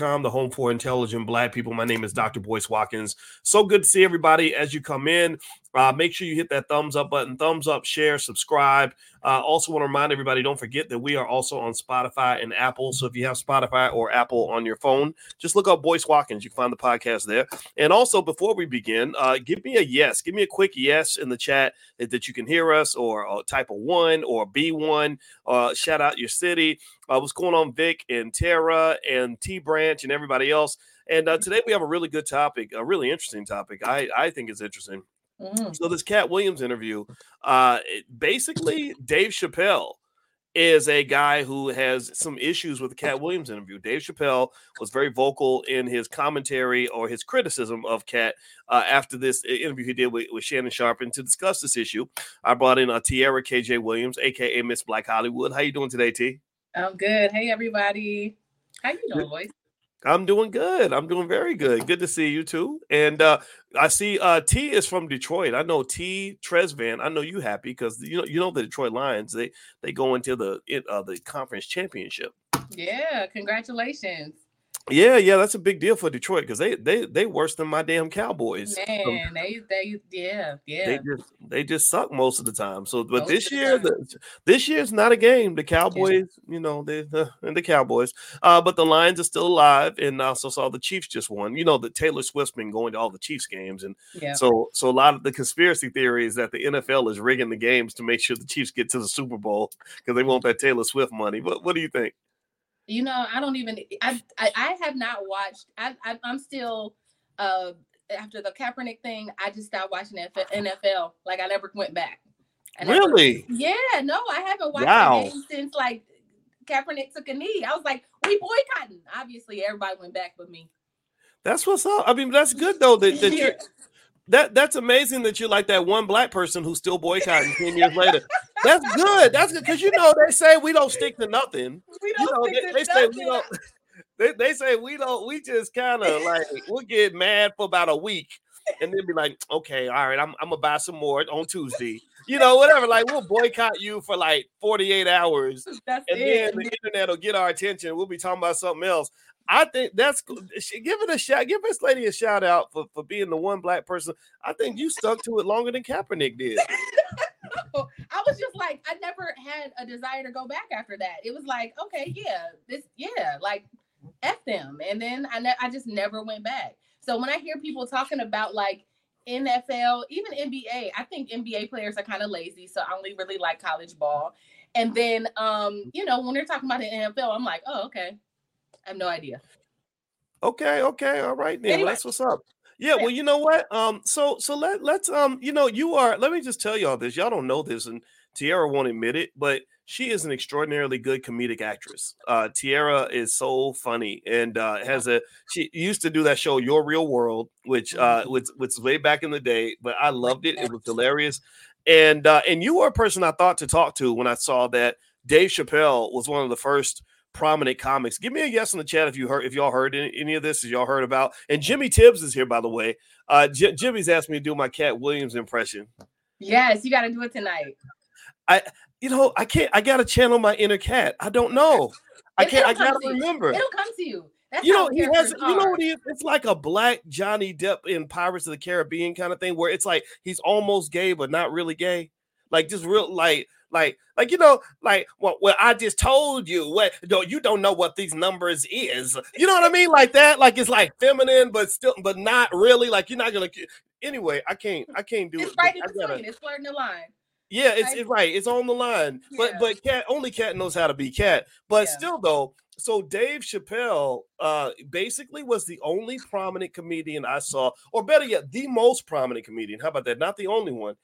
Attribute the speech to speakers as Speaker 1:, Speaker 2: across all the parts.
Speaker 1: the home for intelligent black people. My name is Dr. Boyce Watkins. So good to see everybody as you come in. Uh, make sure you hit that thumbs up button, thumbs up, share, subscribe. Uh, also, want to remind everybody don't forget that we are also on Spotify and Apple. So if you have Spotify or Apple on your phone, just look up Boyce Watkins. You can find the podcast there. And also, before we begin, uh, give me a yes. Give me a quick yes in the chat that you can hear us, or, type a one or B1. Uh, shout out your city. Uh, what's going on, Vic and Tara and T Branch and everybody else. And uh, today we have a really good topic, a really interesting topic. I, I think it's interesting. Mm-hmm. So this Katt Williams interview, uh, basically Dave Chappelle is a guy who has some issues with the Katt Williams interview. Dave Chappelle was very vocal in his commentary or his criticism of Katt uh, after this interview he did with, with, Shannon Sharpe. And to discuss this issue, I brought in uh, Tierra KJ Williams, aka Miss Black Hollywood. How you doing today, T?
Speaker 2: I'm good. Hey everybody. How you doing, boys?
Speaker 1: I'm doing good. I'm doing very good. Good to see you too. And uh, I see uh, T is from Detroit. I know T Tresvan. I know you happy because you know you know the Detroit Lions. They they go into the uh, the conference championship.
Speaker 2: Yeah, congratulations.
Speaker 1: Yeah, yeah, that's a big deal for Detroit because they they they worse than my damn Cowboys.
Speaker 2: Man, they they yeah yeah.
Speaker 1: They just they just suck most of the time. So, but most this year, the, this is not a game. The Cowboys, yeah. you know, they the and the Cowboys. Uh, but the Lions are still alive, and I also saw the Chiefs just won. You know, the Taylor Swift's been going to all the Chiefs games, and yeah. so so a lot of the conspiracy theory is that the NFL is rigging the games to make sure the Chiefs get to the Super Bowl because they want that Taylor Swift money. But what do you think?
Speaker 2: You know, I don't even. I I, I have not watched. I, I am still. Uh, after the Kaepernick thing, I just stopped watching NFL. Like I never went back.
Speaker 1: really?
Speaker 2: yeah. No, I haven't watched wow. game since like Kaepernick took a knee. I was like, we boycotting. Obviously, everybody went back but me.
Speaker 1: That's what's up. I mean, that's good though that, that you're that that's amazing that you're like that one black person who's still boycotting 10 years later. That's good. That's good because you know they say we don't stick to nothing.
Speaker 2: We don't
Speaker 1: you
Speaker 2: know, they, they say we don't
Speaker 1: they, they say we don't we just kind of like we'll get mad for about a week and then be like, okay, all right, I'm, I'm gonna buy some more on Tuesday. You know, whatever. Like we'll boycott you for like 48 hours,
Speaker 2: That's
Speaker 1: and
Speaker 2: it.
Speaker 1: then the internet will get our attention. We'll be talking about something else. I think that's give it a shout. Give this lady a shout out for, for being the one black person. I think you stuck to it longer than Kaepernick did.
Speaker 2: I was just like, I never had a desire to go back after that. It was like, okay, yeah, this, yeah, like f them, and then I, ne- I just never went back. So when I hear people talking about like NFL, even NBA, I think NBA players are kind of lazy, so I only really like college ball. And then, um, you know, when they're talking about the NFL, I'm like, oh, okay, I have no idea.
Speaker 1: Okay, okay, all right then. Anyway. Well, that's what's up. Yeah, well, you know what? Um, so so let let's um, you know, you are. Let me just tell y'all this. Y'all don't know this, and Tierra won't admit it, but she is an extraordinarily good comedic actress. Uh, Tierra is so funny and uh, has a. She used to do that show Your Real World, which uh, mm-hmm. was was way back in the day, but I loved it. It was hilarious, and uh, and you were a person I thought to talk to when I saw that Dave Chappelle was one of the first prominent comics. Give me a yes in the chat if you heard if y'all heard any, any of this, if y'all heard about. And Jimmy Tibbs is here, by the way. Uh, J- Jimmy's asked me to do my Katt Williams impression.
Speaker 2: Yes, you got to do it tonight.
Speaker 1: I, you know, I can't. I got to channel my inner Katt. I don't know. I can't. I gotta remember.
Speaker 2: It'll come to you. That's
Speaker 1: you know, he has. You know what he is? It's like a black Johnny Depp in Pirates of the Caribbean kind of thing, where it's like he's almost gay but not really gay. Like just real, like like, like you know, like well, well, I just told you what no, you don't know what these numbers is. You know what I mean? Like that, like it's like feminine, but still, but not really. Like you're not gonna. Anyway, I can't. I can't do
Speaker 2: it's it. Right in between. Gotta, it's flirting the line.
Speaker 1: Yeah, it's, it's right. It's on the line. Yeah. But but Katt only Katt knows how to be Katt. But yeah. still though, so Dave Chappelle uh basically was the only prominent comedian I saw, or better yet, the most prominent comedian. How about that? Not the only one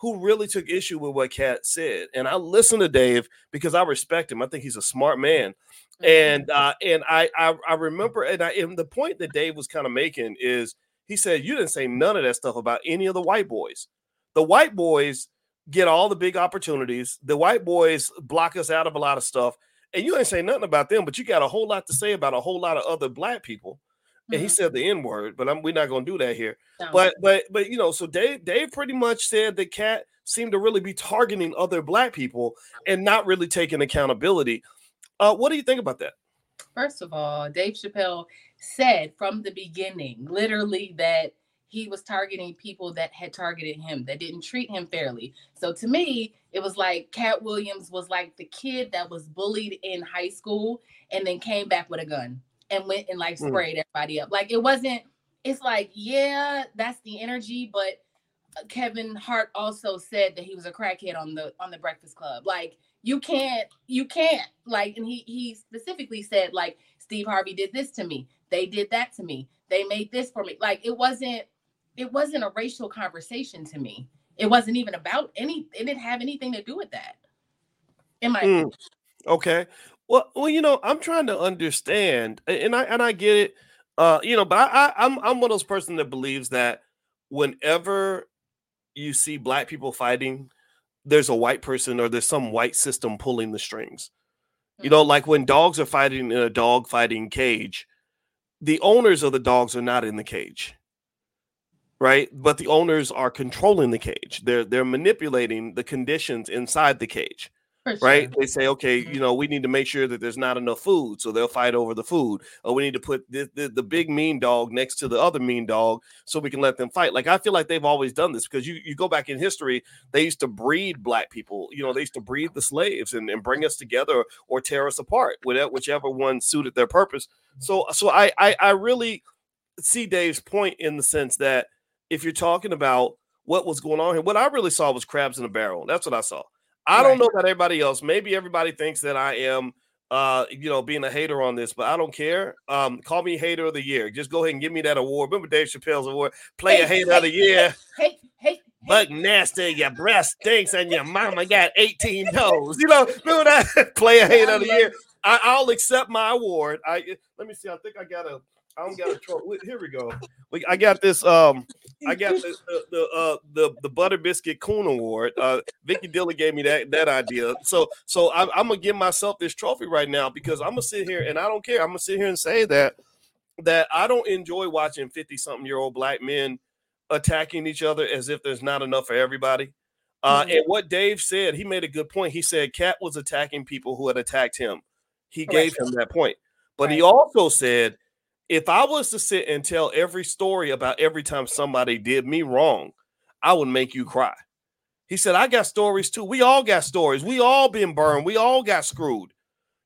Speaker 1: who really took issue with what Katt said. And I listen to Dave because I respect him. I think he's a smart man. And mm-hmm. uh, and I, I I remember and I and the point that Dave was kind of making is he said you didn't say none of that stuff about any of the white boys. The white boys get all the big opportunities. The white boys block us out of a lot of stuff. And you ain't say nothing about them, but you got a whole lot to say about a whole lot of other black people and he mm-hmm. said the N word, but I'm, we're not going to do that here. No. But but but you know, so Dave Dave pretty much said that Katt seemed to really be targeting other black people and not really taking accountability. Uh, what do you think about that?
Speaker 2: First of all, Dave Chappelle said from the beginning, literally, that he was targeting people that had targeted him, that didn't treat him fairly. So to me, it was like Katt Williams was like the kid that was bullied in high school and then came back with a gun and went and like hmm. sprayed mm. everybody up. Like it wasn't, it's like, yeah, that's the energy, but uh, Kevin Hart also said that he was a crackhead on the on the Breakfast Club. Like you can't, you can't like, and he he specifically said like Steve Harvey did this to me, they did that to me, they made this for me. Like it wasn't, it wasn't a racial conversation to me. It wasn't even about any. It didn't have anything to do with that. In my mm,
Speaker 1: okay. Well, well, you know, I'm trying to understand, and I and I get it. Uh, you know, but I, I I'm I'm one of those person that believes that whenever you see black people fighting, there's a white person or there's some white system pulling the strings. You know, mm-hmm. like when dogs are fighting in a dog fighting cage, the owners of the dogs are not in the cage right? But the owners are controlling the cage. They're they're manipulating the conditions inside the cage. Right? They say, okay, mm-hmm. you know, we need to make sure that there's not enough food, so they'll fight over the food. Or we need to put the, the, the big mean dog next to the other mean dog so we can let them fight. Like I feel like they've always done this because you, you go back in history, they used to breed black people. You know, they used to breed the slaves and, and bring us together or tear us apart, whatever whichever one suited their purpose. So so I I, I really see Dave's point in the sense that if you're talking about what was going on here, what I really saw was crabs in a barrel. That's what I saw. I right. don't know about everybody else. Maybe everybody thinks that I am uh, you know, being a hater on this, but I don't care. Um, call me hater of the year. Just go ahead and give me that award. Remember Dave Chappelle's award, play hey, a hater of the year.
Speaker 2: Hey, hey,
Speaker 1: Buck Nasty, your breast stinks, and your mama got 18 toes. You know, remember that play a hater of the year. I, will accept my award. I let me see. I think I got a I don't got a trophy. Here we go. We, I got this. Um, I got the the the, uh, the, the Butter Biscuit Coon Award. Uh, Vicky Dillon gave me that that idea. So so I, I'm gonna give myself this trophy right now because I'm gonna sit here and I don't care. I'm gonna sit here and say that that I don't enjoy watching 50 something year old black men attacking each other as if there's not enough for everybody. Uh, mm-hmm. And what Dave said, he made a good point. He said Katt was attacking people who had attacked him. He gave him that point, but right. he also said if I was to sit and tell every story about every time somebody did me wrong, I would make you cry. He said, I got stories too. We all got stories. We all been burned. We all got screwed.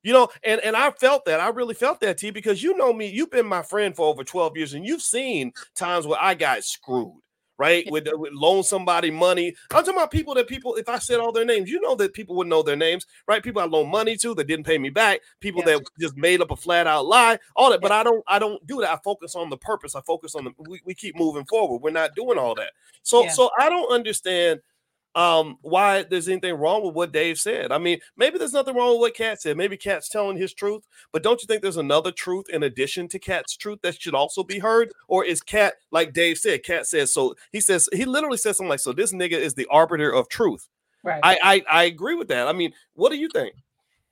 Speaker 1: You know, and, and I felt that. I really felt that, T, because you know me, you've been my friend for over 12 years, and you've seen times where I got screwed right? With, uh, with loan somebody money. I'm talking about people that people, if I said all their names, you know that people would know their names, right? People I loan money to that didn't pay me back, people yeah. that just made up a flat out lie, all that. But I don't, I don't do that. I focus on the purpose. I focus on the we, we keep moving forward. We're not doing all that. So, yeah. so I don't understand um, why there's anything wrong with what Dave said. I mean, maybe there's nothing wrong with what Katt said. Maybe Katt's telling his truth, but don't you think there's another truth in addition to Katt's truth that should also be heard? Or is Katt, like Dave said, Katt says, so he says, he literally says something like, so this nigga is the arbiter of truth. Right. I, I, I agree with that. I mean, what do you think?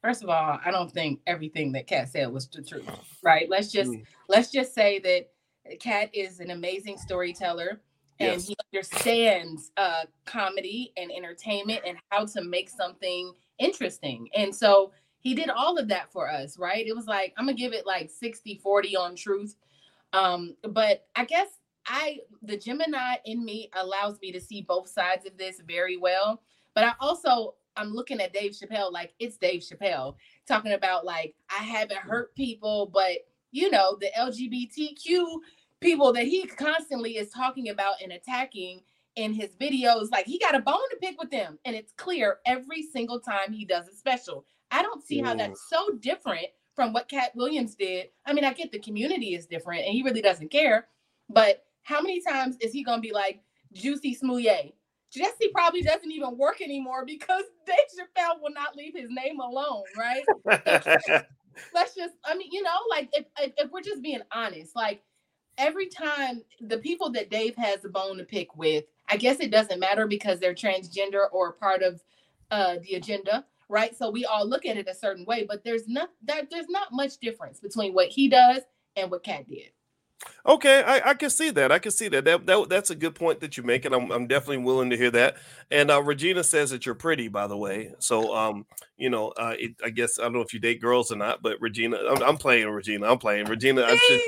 Speaker 2: First of all, I don't think everything that Katt said was the truth. Right. Let's just mm. let's just say that Katt is an amazing storyteller and yes. he understands uh, comedy and entertainment and how to make something interesting. And so he did all of that for us, right? It was like, I'm gonna give it like 60 40 on truth. Um, but I guess I, the Gemini in me allows me to see both sides of this very well. But I also, I'm looking at Dave Chappelle like it's Dave Chappelle talking about like, I haven't hurt people, but you know, the LGBTQ people that he constantly is talking about and attacking in his videos. Like he got a bone to pick with them, and it's clear every single time he does a special. I don't see how that's so different from what Katt Williams did. I mean, I get the community is different, and he really doesn't care. But how many times is he gonna be like Jussie Smollett? Jussie probably doesn't even work anymore because Dave Chappelle will not leave his name alone, right? Let's just, I mean, you know, like if, if, if we're just being honest, like every time the people that Dave has a bone to pick with, I guess it doesn't matter because they're transgender or part of uh, the agenda, right? So we all look at it a certain way, but there's not that there's not much difference between what he does and what Katt did.
Speaker 1: Okay, I, I can see that. I can see that. That, that. That's a good point that you make, and I'm, I'm definitely willing to hear that. And uh, Regina says that you're pretty, by the way. So, um, you know, uh, it, I guess I don't know if you date girls or not, but Regina, I'm, I'm playing Regina. I'm playing Regina. I'm just,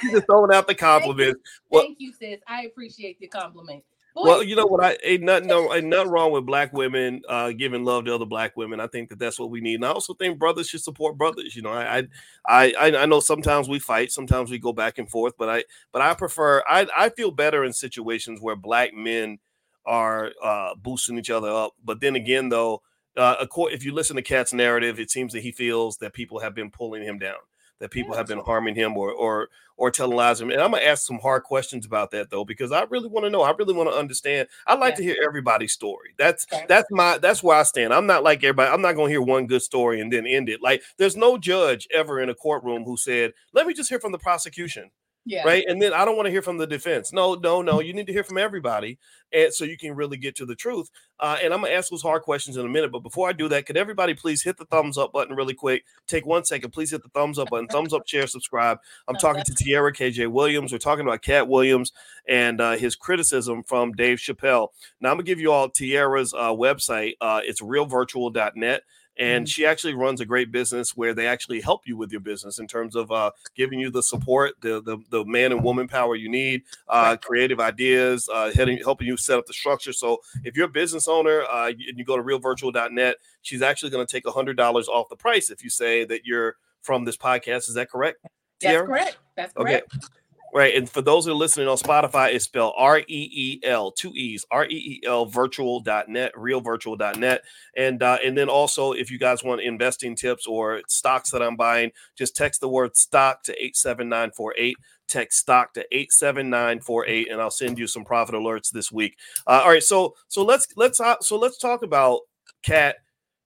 Speaker 1: she's just throwing out the compliments.
Speaker 2: Thank you, Thank you sis. I appreciate the compliment.
Speaker 1: Well, you know what? I ain't nothing, no, ain't nothing wrong with black women uh, giving love to other black women. I think that that's what we need, and I also think brothers should support brothers. You know, I, I, I, I know sometimes we fight, sometimes we go back and forth, but I, but I prefer. I, I feel better in situations where black men are uh, boosting each other up. But then again, though, uh, if you listen to Katt's narrative, it seems that he feels that people have been pulling him down that people have been harming him or or or telling lies him. And I'm gonna ask some hard questions about that though, because I really want to know. I really want to understand. I like yeah. to hear everybody's story. That's okay. that's my that's where I stand. I'm not like everybody. I'm not gonna hear one good story and then end it. Like there's no judge ever in a courtroom who said, "Let me just hear from the prosecution." Yeah. Right. And then I don't want to hear from the defense. No, no, no. You need to hear from everybody. And so you can really get to the truth. Uh, and I'm going to ask those hard questions in a minute. But before I do that, could everybody please hit the thumbs up button really quick? Take one second. Please hit the thumbs up button. thumbs up, share, subscribe. I'm talking to Tierra KJ Williams. We're talking about Katt Williams and uh, his criticism from Dave Chappelle. Now, I'm going to give you all Tierra's uh, website. Uh, it's reelvirtual.net and mm-hmm. she actually runs a great business where they actually help you with your business in terms of uh, giving you the support, the, the, the man and woman power you need, uh, creative ideas, uh, heading, helping you set up the structure. So if you're a business owner uh, and you go to reelvirtual.net, she's actually going to take a hundred dollars off the price if you say that you're from this podcast. Is that correct?
Speaker 2: That's correct. That's correct. Okay.
Speaker 1: Right. And for those who are listening on Spotify, it's spelled R E E L, two E's, R E E L virtual.net, reelvirtual.net. And uh, and then also if you guys want investing tips or stocks that I'm buying, just text the word stock to 87948. Text stock to 87948 and I'll send you some profit alerts this week. Uh, all right, so so let's let's uh, so let's talk about Katt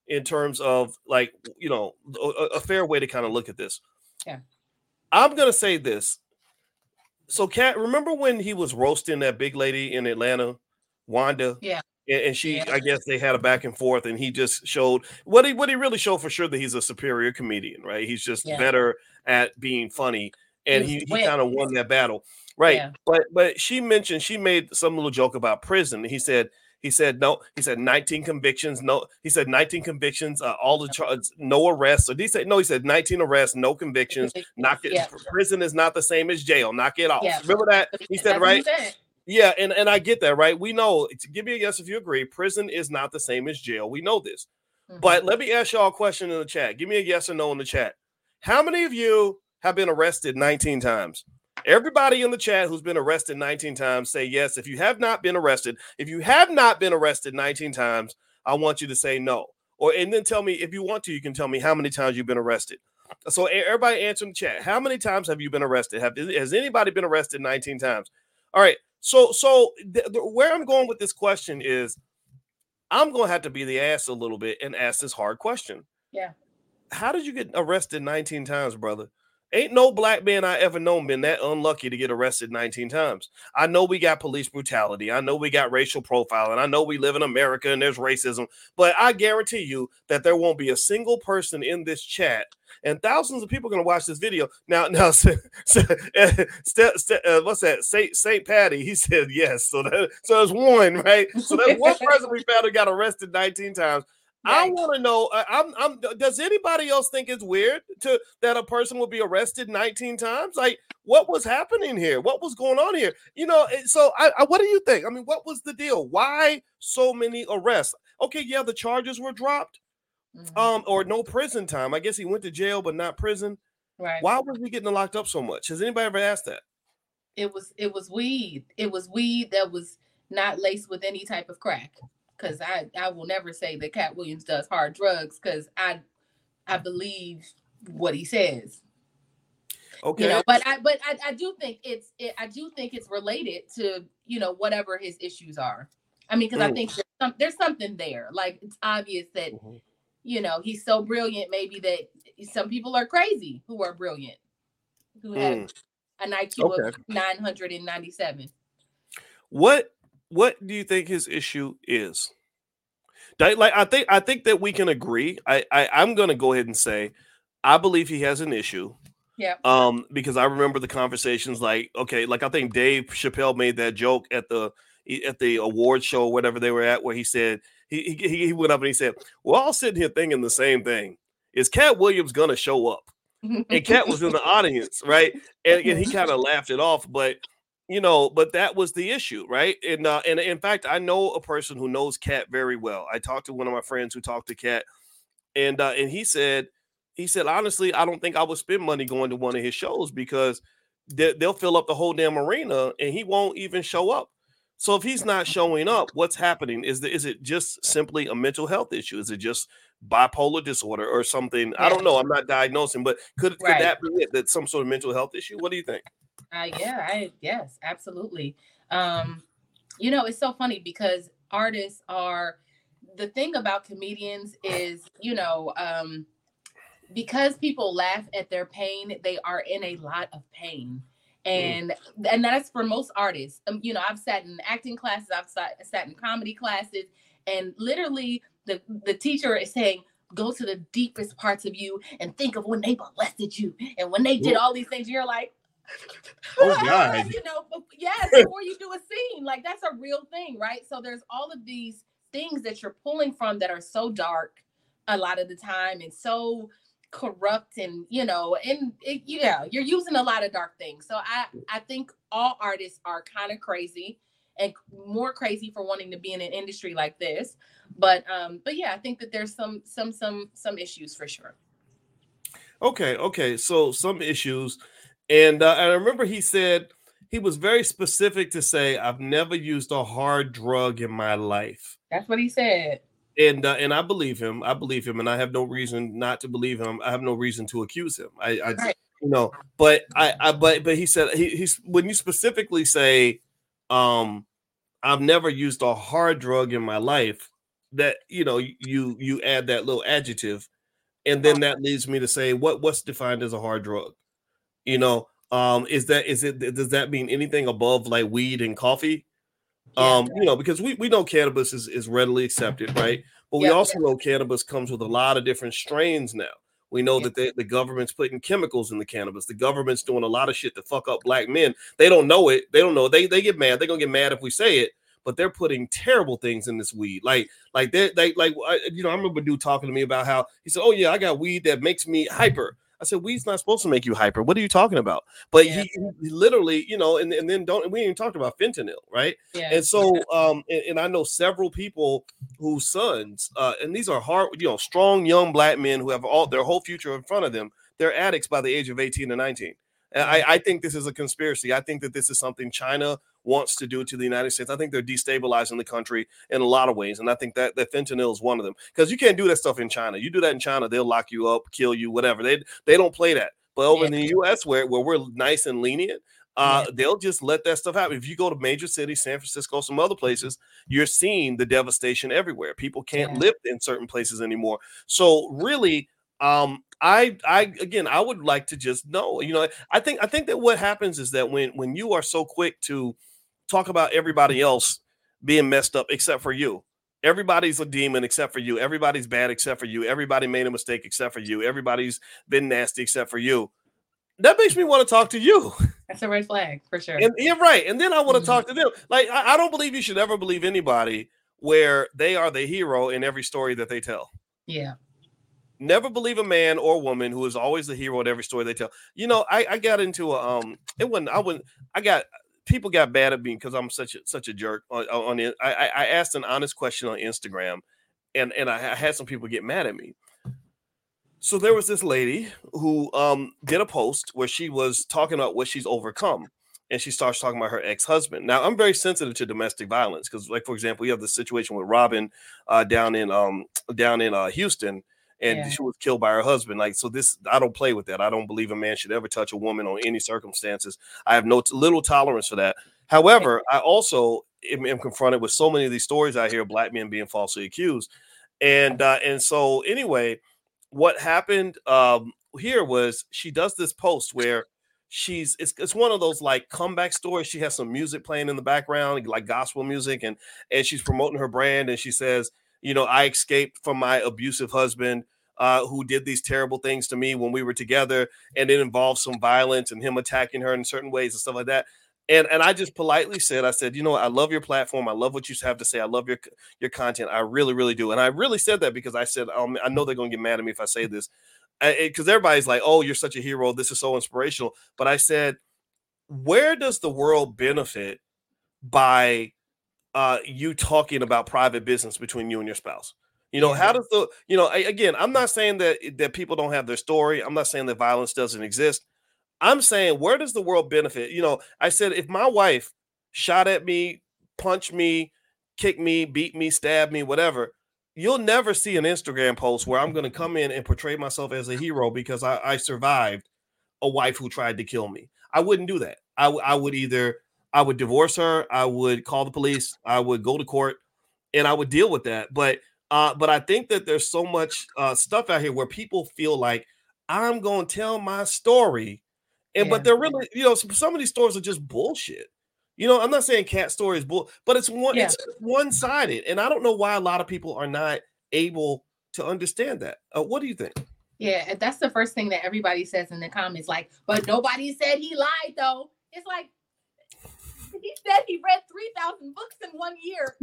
Speaker 1: in terms of like you know a, a fair way to kind of look at this.
Speaker 2: Yeah.
Speaker 1: I'm gonna say this so Katt, remember when he was roasting that big lady in Atlanta, Wanda?
Speaker 2: Yeah.
Speaker 1: And, she, yeah. I guess they had a back and forth, and he just showed what he what he really showed for sure that he's a superior comedian, right? He's just yeah. better at being funny, and he, he, he kind of won that battle, right? Yeah. But but she mentioned she made some little joke about prison. He said he said no. He said 19 convictions. No, he said 19 convictions. Uh, all the charges, no arrests. So he said no. He said 19 arrests, no convictions. Knock it. Yeah. Prison is not the same as jail. Knock it off. Yeah. Remember that he said right. Yeah, and and I get that right. We know. Give me a yes if you agree. Prison is not the same as jail. We know this. Mm-hmm. But let me ask y'all a question in the chat. Give me a yes or no in the chat. How many of you have been arrested 19 times? Everybody in the chat who's been arrested 19 times say yes. If you have not been arrested, if you have not been arrested 19 times, I want you to say no. Or and then tell me if you want to, you can tell me how many times you've been arrested. So everybody answer in the chat. How many times have you been arrested? Have has anybody been arrested 19 times? All right. So so th- th- where I'm going with this question is I'm going to have to be the ass a little bit and ask this hard question.
Speaker 2: Yeah.
Speaker 1: How did you get arrested 19 times, brother? Ain't no black man I ever known been that unlucky to get arrested 19 times. I know we got police brutality. I know we got racial profiling. I know we live in America and there's racism. But I guarantee you that there won't be a single person in this chat and thousands of people are going to watch this video. Now, now, so, so, uh, st- st- uh, what's that? Saint Saint Patty. He said yes. So that so there's one, right? So there's one person we found who got arrested 19 times. I want to know. I'm, I'm. Does anybody else think it's weird to that a person will be arrested 19 times? Like, what was happening here? What was going on here? You know. So, I, I, what do you think? I mean, what was the deal? Why so many arrests? Okay, yeah, the charges were dropped, mm-hmm. um, or no prison time. I guess he went to jail, but not prison.
Speaker 2: Right.
Speaker 1: Why was he getting locked up so much? Has anybody ever asked that?
Speaker 2: It was. It was weed. It was weed that was not laced with any type of crack because I I will never say that Katt Williams does hard drugs because I I believe what he says.
Speaker 1: Okay.
Speaker 2: You know, but I but I, I do think it's it, I do think it's related to you know whatever his issues are. I mean, because. I think there's, some, there's something there. Like it's obvious that mm-hmm. you know he's so brilliant. Maybe that some people are crazy who are brilliant, who have mm. an IQ okay. of 997.
Speaker 1: What what do you think his issue is? Like I think I think that we can agree. I, I I'm going to go ahead and say I believe he has an issue.
Speaker 2: Yeah.
Speaker 1: Um, because I remember the conversations like, okay, like I think Dave Chappelle made that joke at the at the award show, whatever they were at, where he said he he, he went up and he said, "We're all sitting here thinking the same thing: Is Katt Williams gonna show up?" and Katt was in the audience, right? And, and he kind of laughed it off, but you know, but that was the issue, right? And uh, and in fact, I know a person who knows Katt very well. I talked to one of my friends who talked to Katt, and uh, and he said, he said honestly, I don't think I would spend money going to one of his shows because they, they'll fill up the whole damn arena, and he won't even show up. So if he's not showing up, what's happening? Is the, is it just simply a mental health issue? Is it just bipolar disorder or something? Yeah. I don't know. I'm not diagnosing, but could, right. could that be it? That some sort of mental health issue? What do you think?
Speaker 2: Uh, yeah, I yes, absolutely. Um, you know, it's so funny because artists are the thing about comedians is, you know, um, because people laugh at their pain, they are in a lot of pain. And and that's for most artists. Um, you know, I've sat in acting classes, I've sat, sat in comedy classes, and literally the, the teacher is saying, go to the deepest parts of you and think of when they molested you and when they did all these things. You're like,
Speaker 1: oh god.
Speaker 2: you know yes before you do a scene. Like that's a real thing right? So there's all of these things that you're pulling from that are so dark a lot of the time and so corrupt and you know and it, yeah you're using a lot of dark things. So i i think all artists are kind of crazy and more crazy for wanting to be in an industry like this but um but yeah i think that there's some some some some issues for sure
Speaker 1: okay okay so some issues and uh, I remember he said he was very specific to say, "I've never used a hard drug in my life."
Speaker 2: That's what he said.
Speaker 1: And uh, and I believe him. I believe him, and I have no reason not to believe him. I have no reason to accuse him. I, I right. you know, but I, I, but but he said he, he's when you specifically say, um, I've never used a hard drug in my life. That you know, you you add that little adjective, and then that leads me to say, what what's defined as a hard drug? You know, um, is that is it does that mean anything above like weed and coffee? Yeah. Um, you know, because we, we know cannabis is, is readily accepted, right? But we also know cannabis comes with a lot of different strains now. We know that they, the government's putting chemicals in the cannabis. The government's doing a lot of shit to fuck up black men. They don't know it. They don't know. They they get mad. They're gonna get mad if we say it. But they're putting terrible things in this weed. Like like they they like you know I remember dude talking to me about how he said, "Oh yeah, I got weed that makes me hyper." I said, weed's not supposed to make you hyper. What are you talking about? But yeah. he, he, literally, you know, and, and then don't we even talked about fentanyl, right? Yeah. And so, um, and, and, I know several people whose sons, uh, and these are hard, you know, strong young black men who have all their whole future in front of them. They're addicts by the age of 18 to 19. I, I think this is a conspiracy. I think that this is something China wants to do to the United States. I think they're destabilizing the country in a lot of ways, and I think that that fentanyl is one of them. Because you can't do that stuff in China. You do that in China, they'll lock you up, kill you, whatever. They they don't play that. But over yeah. in the U.S., where where we're nice and lenient, uh, yeah. they'll just let that stuff happen. If you go to major cities, San Francisco, some other places, you're seeing the devastation everywhere. People can't yeah. live in certain places anymore. So really, um, I, I again, I would like to just know. You know, I think I think that what happens is that when when you are so quick to talk about everybody else being messed up except for you. Everybody's a demon except for you. Everybody's bad except for you. Everybody made a mistake except for you. Everybody's been nasty except for you. That makes me want to talk to you.
Speaker 2: That's a red flag for sure.
Speaker 1: And you're right. And then I want to mm-hmm. talk to them. Like I, I don't believe you should ever believe anybody where they are the hero in every story that they tell.
Speaker 2: Yeah.
Speaker 1: Never believe a man or woman who is always the hero in every story they tell. You know, I, I got into a um it wasn't I wouldn't I got people got bad at me because I'm such a such a jerk on, on. I, I asked an honest question on Instagram, and and I had some people get mad at me. So there was this lady who um, did a post where she was talking about what she's overcome, and she starts talking about her ex husband. Now I'm very sensitive to domestic violence because, like for example, you have the situation with Robin uh, down in um, down in uh, Houston and yeah. she was killed by her husband. Like, so this, I don't play with that. I don't believe a man should ever touch a woman on any circumstances. I have no little tolerance for that. However, I also am, am confronted with so many of these stories I hear black men being falsely accused, and uh, and so anyway, what happened um, here was she does this post where she's it's, it's one of those like comeback stories she has some music playing in the background like gospel music and and she's promoting her brand and she says you know i escaped from my abusive husband uh, who did these terrible things to me when we were together, and it involved some violence and him attacking her in certain ways and stuff like that. And and I just politely said, I said, you know, I love your platform. I love what you have to say. I love your your content. I really, really do. And I really said that because I said, um, I know they're gonna get mad at me if I say this, because everybody's like, oh, you're such a hero. This is so inspirational. But I said, where does the world benefit by uh, you talking about private business between you and your spouse? You know, how does the you know again? I'm not saying that that people don't have their story. I'm not saying that violence doesn't exist. I'm saying where does the world benefit? You know, I said if my wife shot at me, punched me, kicked me, beat me, stabbed me, whatever, you'll never see an Instagram post where I'm going to come in and portray myself as a hero because I, I survived a wife who tried to kill me. I wouldn't do that. I, I would either I would divorce her, I would call the police, I would go to court, and I would deal with that. But uh, but I think that there's so much uh, stuff out here where people feel like I'm going to tell my story, and yeah. but they're really, you know, some, some of these stories are just bullshit. You know, I'm not saying Katt stories bull, but it's one, yeah. it's one sided, and I don't know why a lot of people are not able to understand that. Uh, what do you think?
Speaker 2: Yeah, that's the first thing that everybody says in the comments. Like, but nobody said he lied though. It's like he said he read 3,000 books in one year.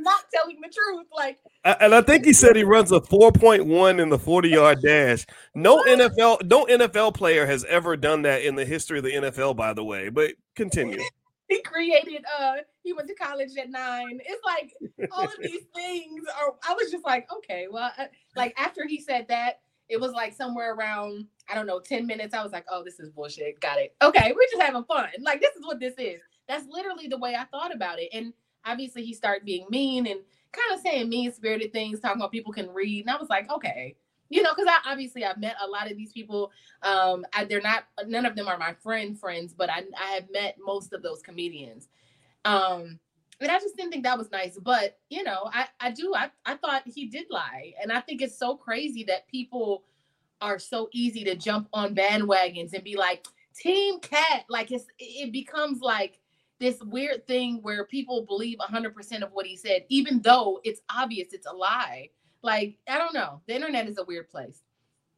Speaker 2: not telling the truth. Like,
Speaker 1: and I think he said he runs a 4.1 in the 40 yard dash. No? NFL, no NFL player has ever done that in the history of the NFL, by the way. But continue.
Speaker 2: he created, uh, he went to college at nine. It's like all of these things are, I was just like, okay, well, uh, like after he said that, it was like somewhere around, I don't know, 10 minutes. I was like, oh, this is bullshit. Got it. Okay, we're just having fun. Like, this is what this is. That's literally the way I thought about it. And obviously, he started being mean and kind of saying mean spirited things, talking about people can read. And I was like, okay, you know, because I obviously I've met a lot of these people. Um, I, they're not none of them are my friend friends, but I, I have met most of those comedians. Um, and I just didn't think that was nice. But you know, I I do I I thought he did lie, and I think it's so crazy that people are so easy to jump on bandwagons and be like Team Katt. Like it's it becomes like this weird thing where people believe 100% of what he said, even though it's obvious it's a lie. Like, I don't know. The internet is a weird place.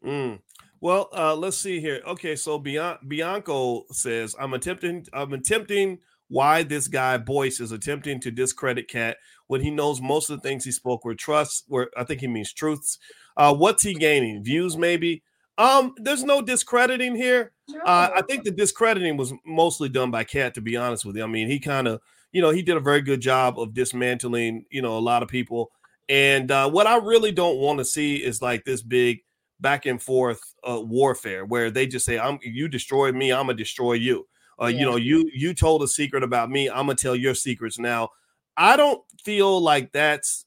Speaker 1: Mm. Well, uh, let's see here. Okay, so Bian- Bianco says, I'm attempting, I'm attempting why this guy Boyce is attempting to discredit Katt when he knows most of the things he spoke were trusts, were I think he means truths. Uh, what's he gaining? Views, maybe? Um, there's no discrediting here. Uh, I think the discrediting was mostly done by Katt, to be honest with you. I mean, he kind of, you know, he did a very good job of dismantling, you know, a lot of people. And uh, what I really don't want to see is like this big back and forth uh, warfare where they just say, "I'm you destroyed me, I'm gonna destroy you." Uh, yeah. You know, you you told a secret about me, I'm gonna tell your secrets now. I don't feel like that's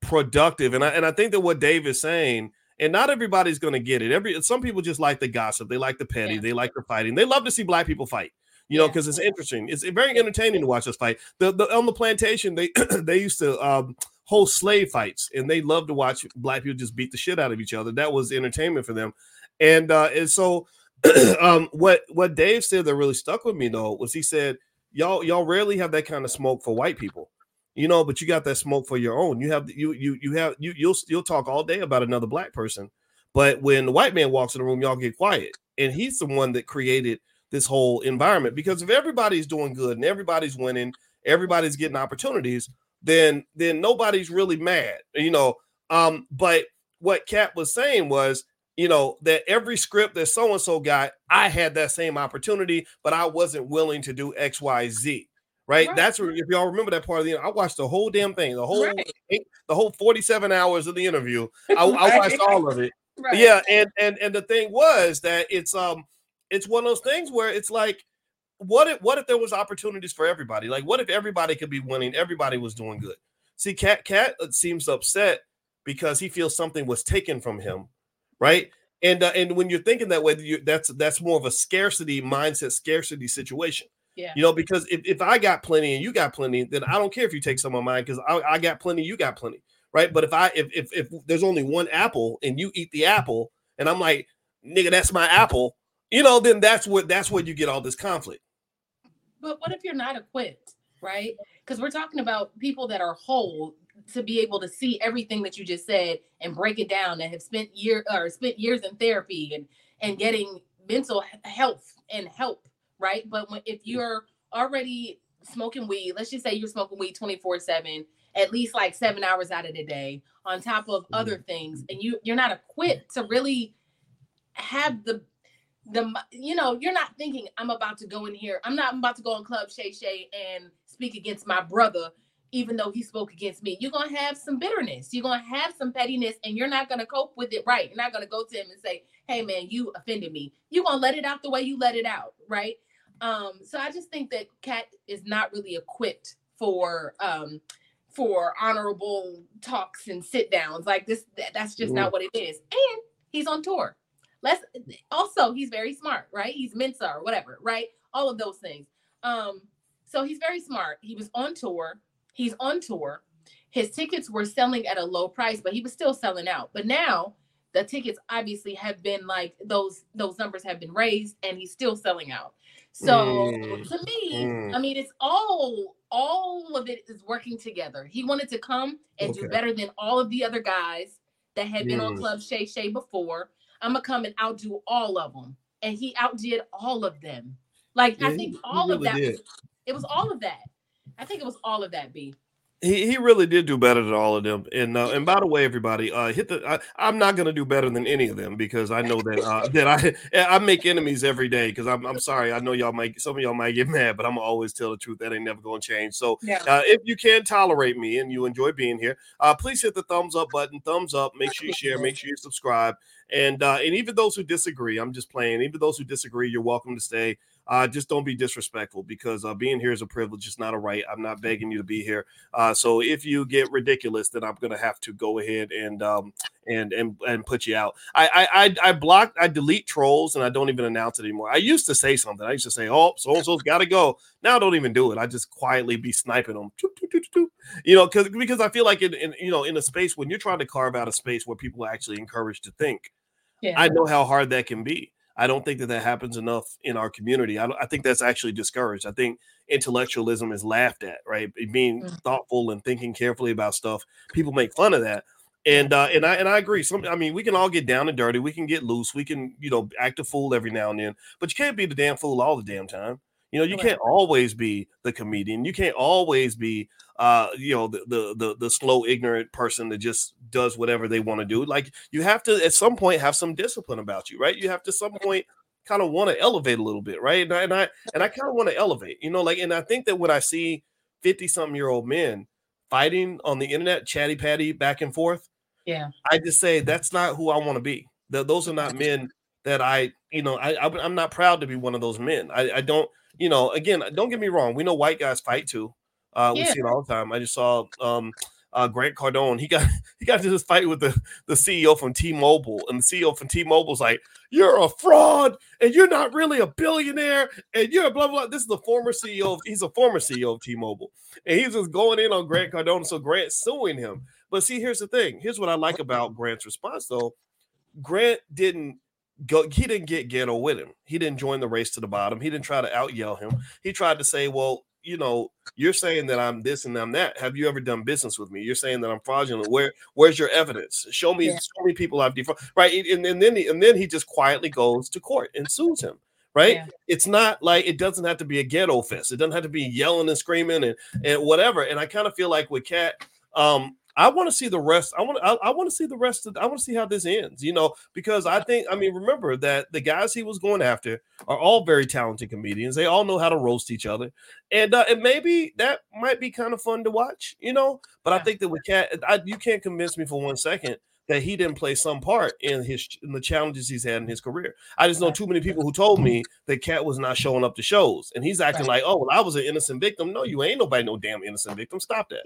Speaker 1: productive, and I and I think that what Dave is saying and not everybody's going to get it. Every some people just like the gossip, they like the petty, yeah. they like the fighting. They love to see black people fight. You know, because it's interesting. It's very entertaining to watch us fight. The, the on the plantation, they they used to um, host slave fights, and they love to watch black people just beat the shit out of each other. That was entertainment for them. And uh, and so, um, what what Dave said that really stuck with me though was he said, "Y'all y'all rarely have that kind of smoke for white people." You know, but you got that smoke for your own. You have you you you have you you'll you'll talk all day about another black person, but when the white man walks in the room, y'all get quiet. And he's the one that created this whole environment because if everybody's doing good and everybody's winning, everybody's getting opportunities, then then nobody's really mad, you know. Um, but what Katt was saying was, you know, that every script that so and so got, I had that same opportunity, but I wasn't willing to do X, Y, Z right? right? That's where if y'all remember that part of the I watched the whole damn thing, the whole right. eight, the whole 47 hours of the interview. I, right. I watched all of it. Yeah, and and and the thing was that it's um it's one of those things where it's like what if what if there was opportunities for everybody? Like what if everybody could be winning, everybody was doing good. See, Katt Katt uh, seems upset because he feels something was taken from him, right? And uh, and when you're thinking that way, you, that's that's more of a scarcity mindset, scarcity situation.
Speaker 2: Yeah.
Speaker 1: You know, because if, if I got plenty and you got plenty, then I don't care if you take some of mine because I, I got plenty, you got plenty. Right. But if I if, if if there's only one apple and you eat the apple and I'm like, nigga, that's my apple, you know, then that's what that's where you get all this conflict.
Speaker 2: But what if you're not equipped, right? Because we're talking about people that are whole, to be able to see everything that you just said and break it down and have spent year or spent years in therapy and and getting mental health and help, right? But when, if you're already smoking weed, let's just say you're smoking weed 24 7, at least like seven hours out of the day, on top of other mm-hmm. things, and you you're not equipped to really have the the you know you're not thinking I'm about to go in here. I'm not I'm about to go in Club Shay Shay and speak against my brother, even though he spoke against me. You're gonna have some bitterness. You're gonna have some pettiness, and you're not gonna cope with it right. You're not gonna go to him and say, "Hey man, you offended me." You're gonna let it out the way you let it out, right? Um, so I just think that Katt is not really equipped for um for honorable talks and sit downs like this. That's just not what it is. And he's on tour. Let's also he's very smart, right? He's Mensa or whatever, right? All of those things. Um, so he's very smart. He was on tour. He's on tour. His tickets were selling at a low price, but he was still selling out. But now the tickets obviously have been like those those numbers have been raised and he's still selling out. So mm. to me, mm. I mean it's all all of it is working together. He wanted to come and okay. do better than all of the other guys that had been mm. on Club Shay Shay before. I'm gonna come and outdo all of them, and he outdid all of them. Like yeah, I think all really of that. Was, it was all of that. I think it was all of that. B
Speaker 1: he, he really did do better than all of them. And uh, and by the way, everybody, uh, hit the. I, am not gonna do better than any of them because I know that uh, that I I make enemies every day. Because I'm I'm sorry, I know y'all might some of y'all might get mad, but I'm gonna always tell the truth. That ain't never gonna change. So yeah. uh, if you can tolerate me and you enjoy being here, uh, please hit the thumbs up button. Thumbs up. Make sure you share. Make sure you subscribe. And uh, and even those who disagree, I'm just playing. Even those who disagree, you're welcome to stay uh, just don't be disrespectful because uh, being here is a privilege. It's not a right. I'm not begging you to be here. Uh, so if you get ridiculous, then I'm going to have to go ahead and um, and and and put you out. I I I block, I delete trolls, and I don't even announce it anymore. I used to say something. I used to say, "Oh, so and so's got to go." Now I don't even do it. I just quietly be sniping them, you know, because because I feel like in, in you know in a space when you're trying to carve out a space where people are actually encouraged to think. Yeah. I know how hard that can be. I don't think that that happens enough in our community. I, I think that's actually discouraged. I think intellectualism is laughed at, right? Being mm. thoughtful and thinking carefully about stuff. People make fun of that. And uh, and I and I agree. Some I mean, we can all get down and dirty. We can get loose. We can you know act a fool every now and then. But you can't be the damn fool all the damn time. You know, you can't always be the comedian. You can't always be, uh, you know, the, the the the slow, ignorant person that just does whatever they want to do. Like you have to, at some point, have some discipline about you, right? You have to, some point, kind of want to elevate a little bit, right? And I and I, and I kind of want to elevate, you know, like, and I think that when I see fifty something year old men fighting on the internet, chatty patty back and forth,
Speaker 2: yeah,
Speaker 1: I just say that's not who I want to be. That those are not men that I, you know, I, I'm not proud to be one of those men. I, I don't you know, again, don't get me wrong. We know white guys fight too. Uh, we yeah. see it all the time. I just saw um, uh, Grant Cardone. He got he got to this fight with the, the CEO from T-Mobile, and the CEO from T-Mobile's like, "You're a fraud, and you're not really a billionaire, and you're blah blah blah." This is the former CEO. Of, he's a former CEO of T-Mobile, and he's just going in on Grant Cardone. So Grant's suing him. But see, here's the thing. Here's what I like about Grant's response, though. Grant didn't go he didn't get ghetto with him. He didn't join the race to the bottom. He didn't try to out yell him. He tried to say, well, you know, you're saying that I'm this and I'm that. Have you ever done business with me? You're saying that I'm fraudulent. Where where's your evidence? Show me, yeah. show me people I've defrauded. Right. And, and then he, and then he just quietly goes to court and sues him. Right. Yeah. It's not like it doesn't have to be a ghetto fest. It doesn't have to be yelling and screaming and, and whatever. And I kind of feel like with Katt, um, I want to see the rest. I want I, I want to see the rest of I want to see how this ends, you know, because I think I mean remember that the guys he was going after are all very talented comedians. They all know how to roast each other. And uh, and maybe that might be kind of fun to watch, you know. But I think that with Katt, I, you can't convince me for one second that he didn't play some part in his in the challenges he's had in his career. I just know too many people who told me that Katt was not showing up to shows, and he's acting right. like, "Oh, well, I was an innocent victim." No, you ain't nobody, no damn innocent victim. Stop that.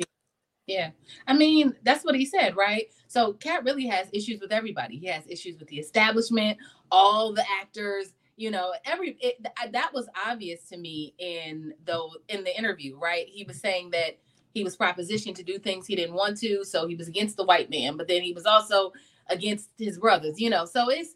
Speaker 2: Yeah. I mean, that's what he said, right? So Katt really has issues with everybody. He has issues with the establishment, all the actors, you know, every it, that was obvious to me in though in the interview, right? He was saying that he was propositioned to do things he didn't want to, so he was against the white man, but then he was also against his brothers, you know. So it's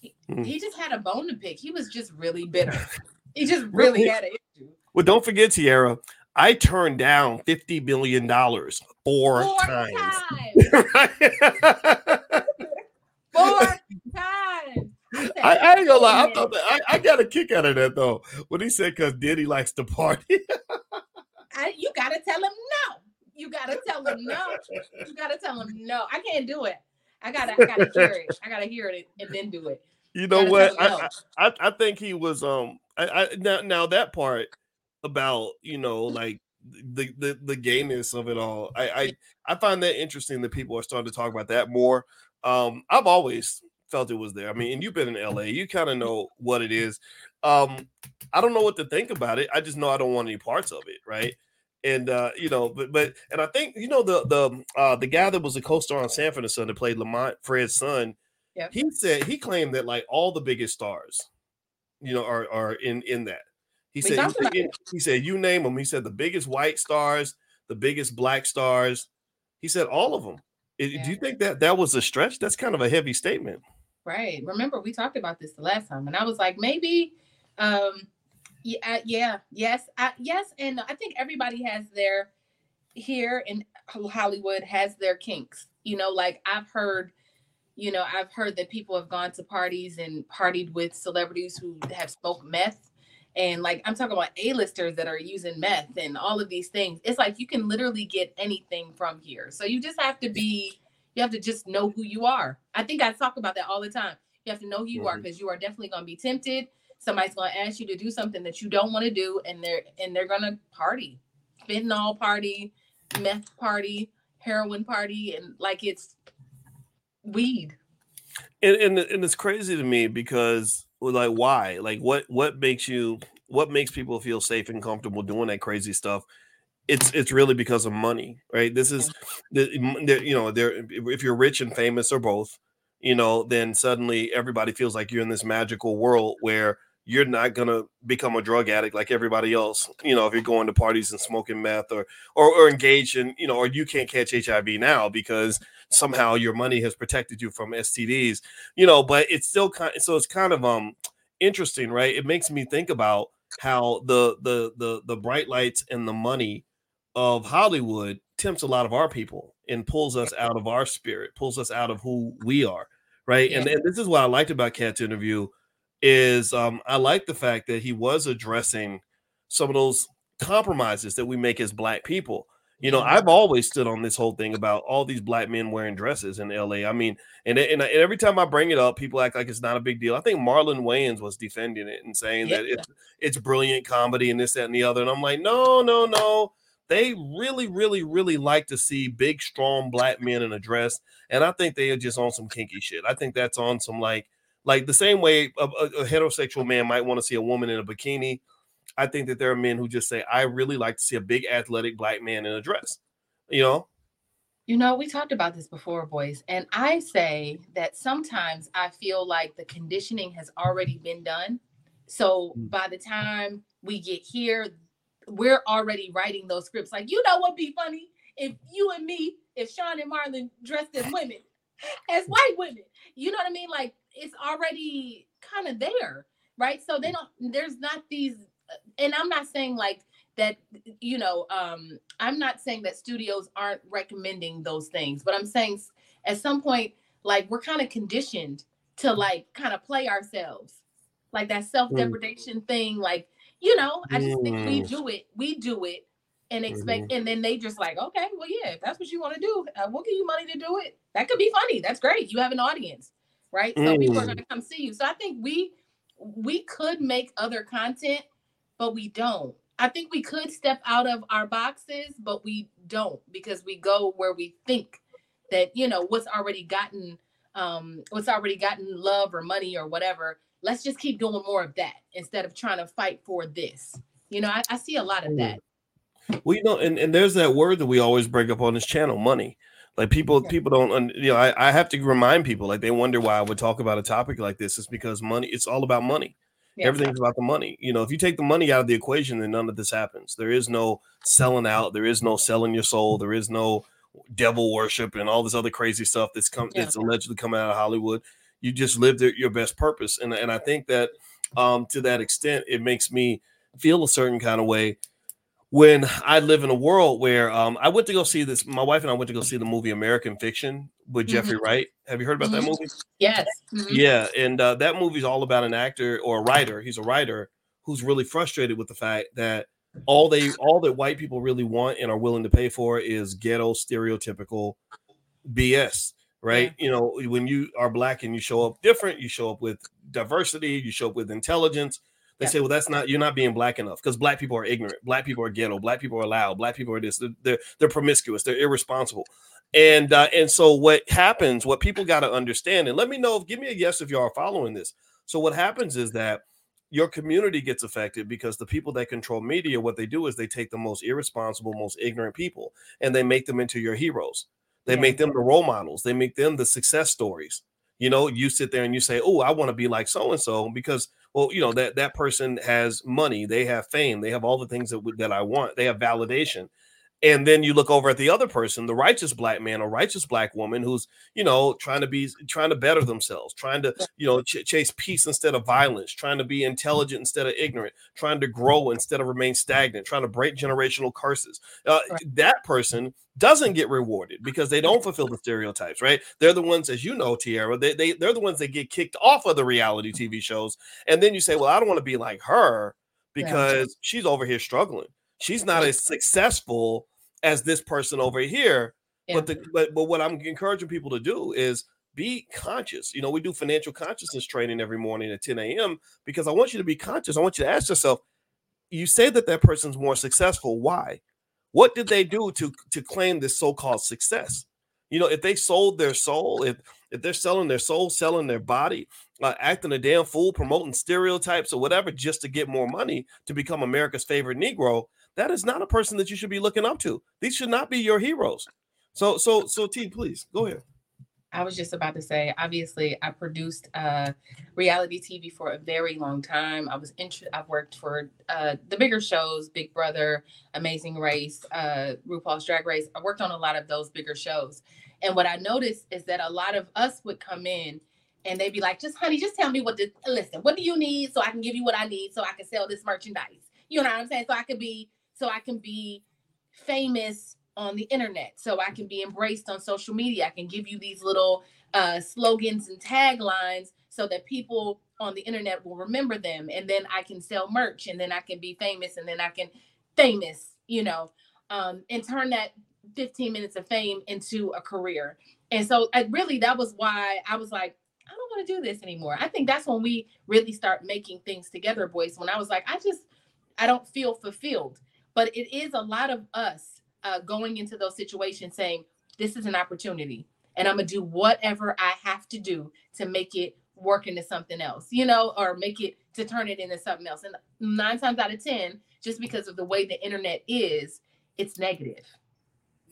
Speaker 2: he, mm. he just had a bone to pick. He was just really bitter. he just really had an issue.
Speaker 1: Well, don't forget, Tierra, I turned down fifty million dollars four,
Speaker 2: Four
Speaker 1: times.
Speaker 2: times. Four times.
Speaker 1: I, I ain't gonna lie. I thought that, I, I got a kick out of that though when he said because Diddy likes to party.
Speaker 2: I, you gotta tell him no. You gotta tell him no. You gotta tell him no. I can't do it. I gotta, I gotta hear it. I gotta hear it and then do it.
Speaker 1: you know
Speaker 2: Gotta
Speaker 1: what?
Speaker 2: him
Speaker 1: I. I I think he was um I, I now now that part about you know like the the the gayness of it all. I I I find that interesting that people are starting to talk about that more. Um I've always felt it was there. I mean, and you've been in LA, you kind of know what it is. Um I don't know what to think about it. I just know I don't want any parts of it, right? And uh, you know, but but and I think you know the the uh the guy that was a co-star on Sanford and Son that played Lamont Fred's son,
Speaker 2: Yep.
Speaker 1: he said he claimed that like all the biggest stars, you know, are are in in that. He
Speaker 2: We
Speaker 1: said he, said you- he said you name them. He said the biggest white stars, the biggest black stars. He said all of them. I- Do you think that that was a stretch? That's kind of a heavy statement.
Speaker 2: Right. Remember, we talked about this the last time, and I was like, maybe, um, yeah, yeah, yes, I, yes, and I think everybody has their here in Hollywood has their kinks. You know, like I've heard, you know, I've heard that people have gone to parties and partied with celebrities who have smoked meth. And like I'm talking about A-listers that are using meth and all of these things. It's like you can literally get anything from here. So you just have to be you have to just know who you are. I think I talk about that all the time. You have to know who you are
Speaker 1: Mhm.
Speaker 2: because you are definitely going to be tempted. Somebody's going to ask you to do something that you don't want to do, and they're and they're going to party, fentanyl party, meth party, heroin party, and like it's weed.
Speaker 1: And, and and it's crazy to me because like why? Like what what makes you what makes people feel safe and comfortable doing that crazy stuff? It's it's really because of money, right? This is the, you know there if you're rich and famous or both, you know, then suddenly everybody feels like you're in this magical world where you're not gonna become a drug addict like everybody else. You know, if you're going to parties and smoking meth or or, or engaged in, you know, or you can't catch HIV now because somehow your money has protected you from STDs, you know, but it's still kind so it's kind of um interesting, right? It makes me think about how the the the the bright lights and the money of Hollywood tempts a lot of our people and pulls us out of our spirit, pulls us out of who we are, right? And, and this is what I liked about Katt's interview is um, I like the fact that he was addressing some of those compromises that we make as black people. You know. I've always stood on this whole thing about all these black men wearing dresses in LA. I mean, and, and, and every time I bring it up, people act like it's not a big deal. I think Marlon Wayans was defending it and saying that it's it's brilliant comedy and this, that, and the other. And I'm like, no, no, no. They really, really, really like to see big, strong black men in a dress. And I think they are just on some kinky shit. I think that's on some like, like the same way a, a, a heterosexual man might want to see a woman in a bikini. I think that there are men who just say, I really like to see a big, athletic black man in a dress. You know?
Speaker 2: You know, we talked about this before, boys, and I say that sometimes I feel like the conditioning has already been done. So
Speaker 1: Mm.
Speaker 2: by the time we get here, we're already writing those scripts. Like, you know what would be funny? If you and me, if Sean and Marlon dressed as women, as white women, you know what I mean? Like, it's already kind of there, right? So they don't, there's not these, and I'm not saying like that you know um i'm not saying that studios aren't recommending those things but i'm saying at some point like we're kind of conditioned to like kind of play ourselves. Like that self-depredation thing like you know i just think we
Speaker 1: Mm.
Speaker 2: do it we do it and expect and then they just like okay well yeah if that's what you want to do uh, we'll give you money to do it. That could be funny that's great you have an audience right? So people are
Speaker 1: Mm.
Speaker 2: going to come see you. So i think we we could make other content but we don't I think we could step out of our boxes, but we don't because we go where we think that you know what's already gotten um what's already gotten love or money or whatever. Let's just keep doing more of that instead of trying to fight for this. You know, I, I see a lot of that.
Speaker 1: Well, you know, and, and there's that word that we always break up on this channel, money. Like people, people don't, you know, I, I have to remind people, like they wonder why I would talk about a topic like this. It's because money, it's all about money.
Speaker 2: Yeah.
Speaker 1: Everything's about the money. You know, if you take the money out of the equation, then none of this happens. There is no selling out. There is no selling your soul. There is no devil worship and all this other crazy stuff that's come
Speaker 2: Yeah.
Speaker 1: that's allegedly coming out of Hollywood. You just live the, your best purpose, and and I think that um, to that extent, it makes me feel a certain kind of way when I live in a world where um, I went to go see this. My wife and I went to go see the movie American Fiction with mm-hmm. Jeffrey Wright. Have you heard about mm-hmm. that movie?
Speaker 2: Yes.
Speaker 1: Mm-hmm. Yeah, and uh, that movie is all about an actor or a writer. He's a writer who's really frustrated with the fact that all they all that white people really want and are willing to pay for is ghetto stereotypical BS. Right? Yeah. You know, when you are black and you show up different, you show up with diversity, you show up with intelligence they yeah. say, well, that's not you're not being black enough because black people are ignorant, black people are ghetto, black people are loud, black people are this, they're they're, they're promiscuous, they're irresponsible. And uh, and so what happens, what people got to understand, and let me know, give me a yes if you are following this. So what happens is that your community gets affected because the people that control media, what they do is they take the most irresponsible, most ignorant people, and they make them into your heroes. They yeah. make them the role models. They make them the success stories. You know, you sit there and you say, "Oh, I want to be like so and so," because well, you know that that person has money, they have fame, they have all the things that that I want, they have validation. And then you look over at the other person, the righteous black man or righteous black woman who's, you know, trying to be trying to better themselves, trying to, you know, ch- chase peace instead of violence, trying to be intelligent instead of ignorant, trying to grow instead of remain stagnant, trying to break generational curses. Uh, that person doesn't get rewarded because they don't fulfill the stereotypes, right? They're the ones, as you know, Tiara, they, they, they're the ones that get kicked off of the reality TV shows. And then you say, well, I don't want to be like her because she's over here struggling. She's not as successful as this person over here. Yeah. But the but, but what I'm encouraging people to do is be conscious. You know, we do financial consciousness training every morning at 10 a.m. because I want you to be conscious. I want you to ask yourself, you say that that person's more successful. Why? What did they do to to claim this so-called success? You know, if they sold their soul, if if they're selling their soul, selling their body, uh, acting a damn fool, promoting stereotypes or whatever just to get more money to become America's favorite Negro, that is not a person that you should be looking up to. These should not be your heroes. So, so, so, T, please go ahead.
Speaker 2: I was just about to say, obviously, I produced uh, reality TV for a very long time. I was int- I've worked for uh, the bigger shows, Big Brother, Amazing Race, uh, RuPaul's Drag Race. I worked on a lot of those bigger shows. And what I noticed is that a lot of us would come in and they'd be like, just honey, just tell me what to listen, what do you need so I can give you what I need so I can sell this merchandise. You know what I'm saying? So I could be so I can be famous on the internet, so I can be embraced on social media. I can give you these little uh, slogans and taglines so that people on the internet will remember them, and then I can sell merch, and then I can be famous, and then I can famous, you know, um, and turn that 15 minutes of fame into a career. And so, I, really, that was why I was like, I don't want to do this anymore. I think that's when we really start making things together, boys. When I was like, I just, I don't feel fulfilled. But it is a lot of us uh, going into those situations saying, this is an opportunity and I'm going to do whatever I have to do to make it work into something else, you know, or make it to turn it into something else. And nine times out of 10, just because of the way the internet is, it's negative.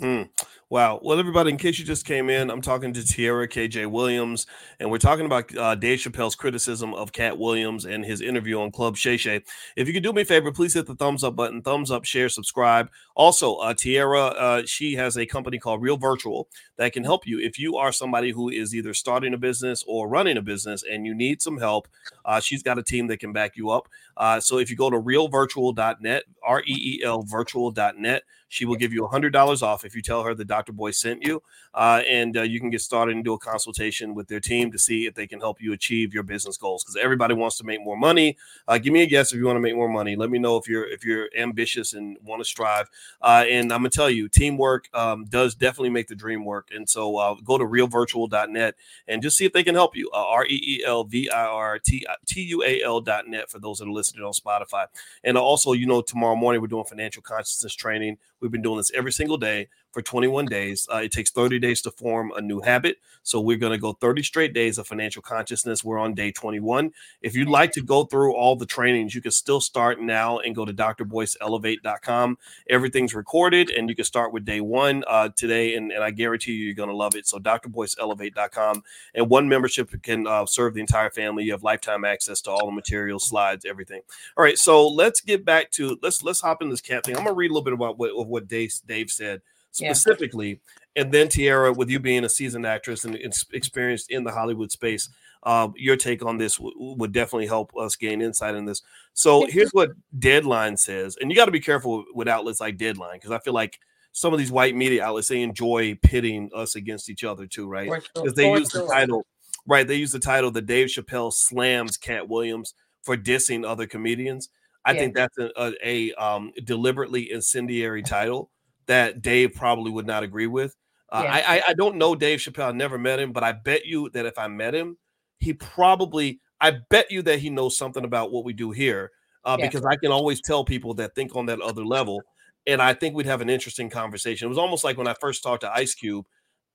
Speaker 1: Mm. Wow. Well, everybody, in case you just came in, I'm talking to Tiara KJ Williams, and we're talking about uh, Dave Chappelle's criticism of Katt Williams and his interview on Club Shay Shay. If you could do me a favor, please hit the thumbs up button, thumbs up, share, subscribe. Also, uh, Tiara, uh, she has a company called Reel Virtual that can help you if you are somebody who is either starting a business or running a business and you need some help. Uh, she's got a team that can back you up. Uh, so if you go to reelvirtual.net, R E E L virtual.net, she will give you $100 off if you tell her the Dr. Boyce sent you. Uh, and uh, you can get started and do a consultation with their team to see if they can help you achieve your business goals because everybody wants to make more money. Uh, give me a guess if you want to make more money. Let me know if you're if you're ambitious and want to strive. Uh, and I'm gonna tell you, teamwork um, does definitely make the dream work. And so uh, go to reelvirtual.net and just see if they can help you. Uh, R E E L V I R T T U A L.net for those that are listening on Spotify. And also, you know, tomorrow morning we're doing financial consciousness training. We've been doing this every single day for 21 days. Uh, it takes 30 days to form a new habit. So we're going to go 30 straight days of financial consciousness. We're on day 21. If you'd like to go through all the trainings, you can still start now and go to drboyceelevate.com. Everything's recorded and you can start with day one uh, today. And, and I guarantee you, you're going to love it. So drboyceelevate.com and one membership can uh, serve the entire family. You have lifetime access to all the materials, slides, everything. All right. So let's get back to let's let's hop in this Katt thing. I'm going to read a little bit about what, what Dave, Dave said specifically. Yeah. And then Tiara, with you being a seasoned actress and experienced in the Hollywood space, uh, your take on this w- would definitely help us gain insight in this. So here's what Deadline says, and you got to be careful with outlets like Deadline because I feel like some of these white media outlets they enjoy pitting us against each other too, right? Because they use the title, right? They use the title "The Dave Chappelle Slams Katt Williams for dissing other comedians." I yeah. think that's a, a, a um, deliberately incendiary title that Dave probably would not agree with. Uh, yeah. I, I don't know Dave Chappelle. I never met him, but I bet you that if I met him, he probably. I bet you that he knows something about what we do here uh, yeah. because I can always tell people that think on that other level, and I think we'd have an interesting conversation. It was almost like when I first talked to Ice Cube.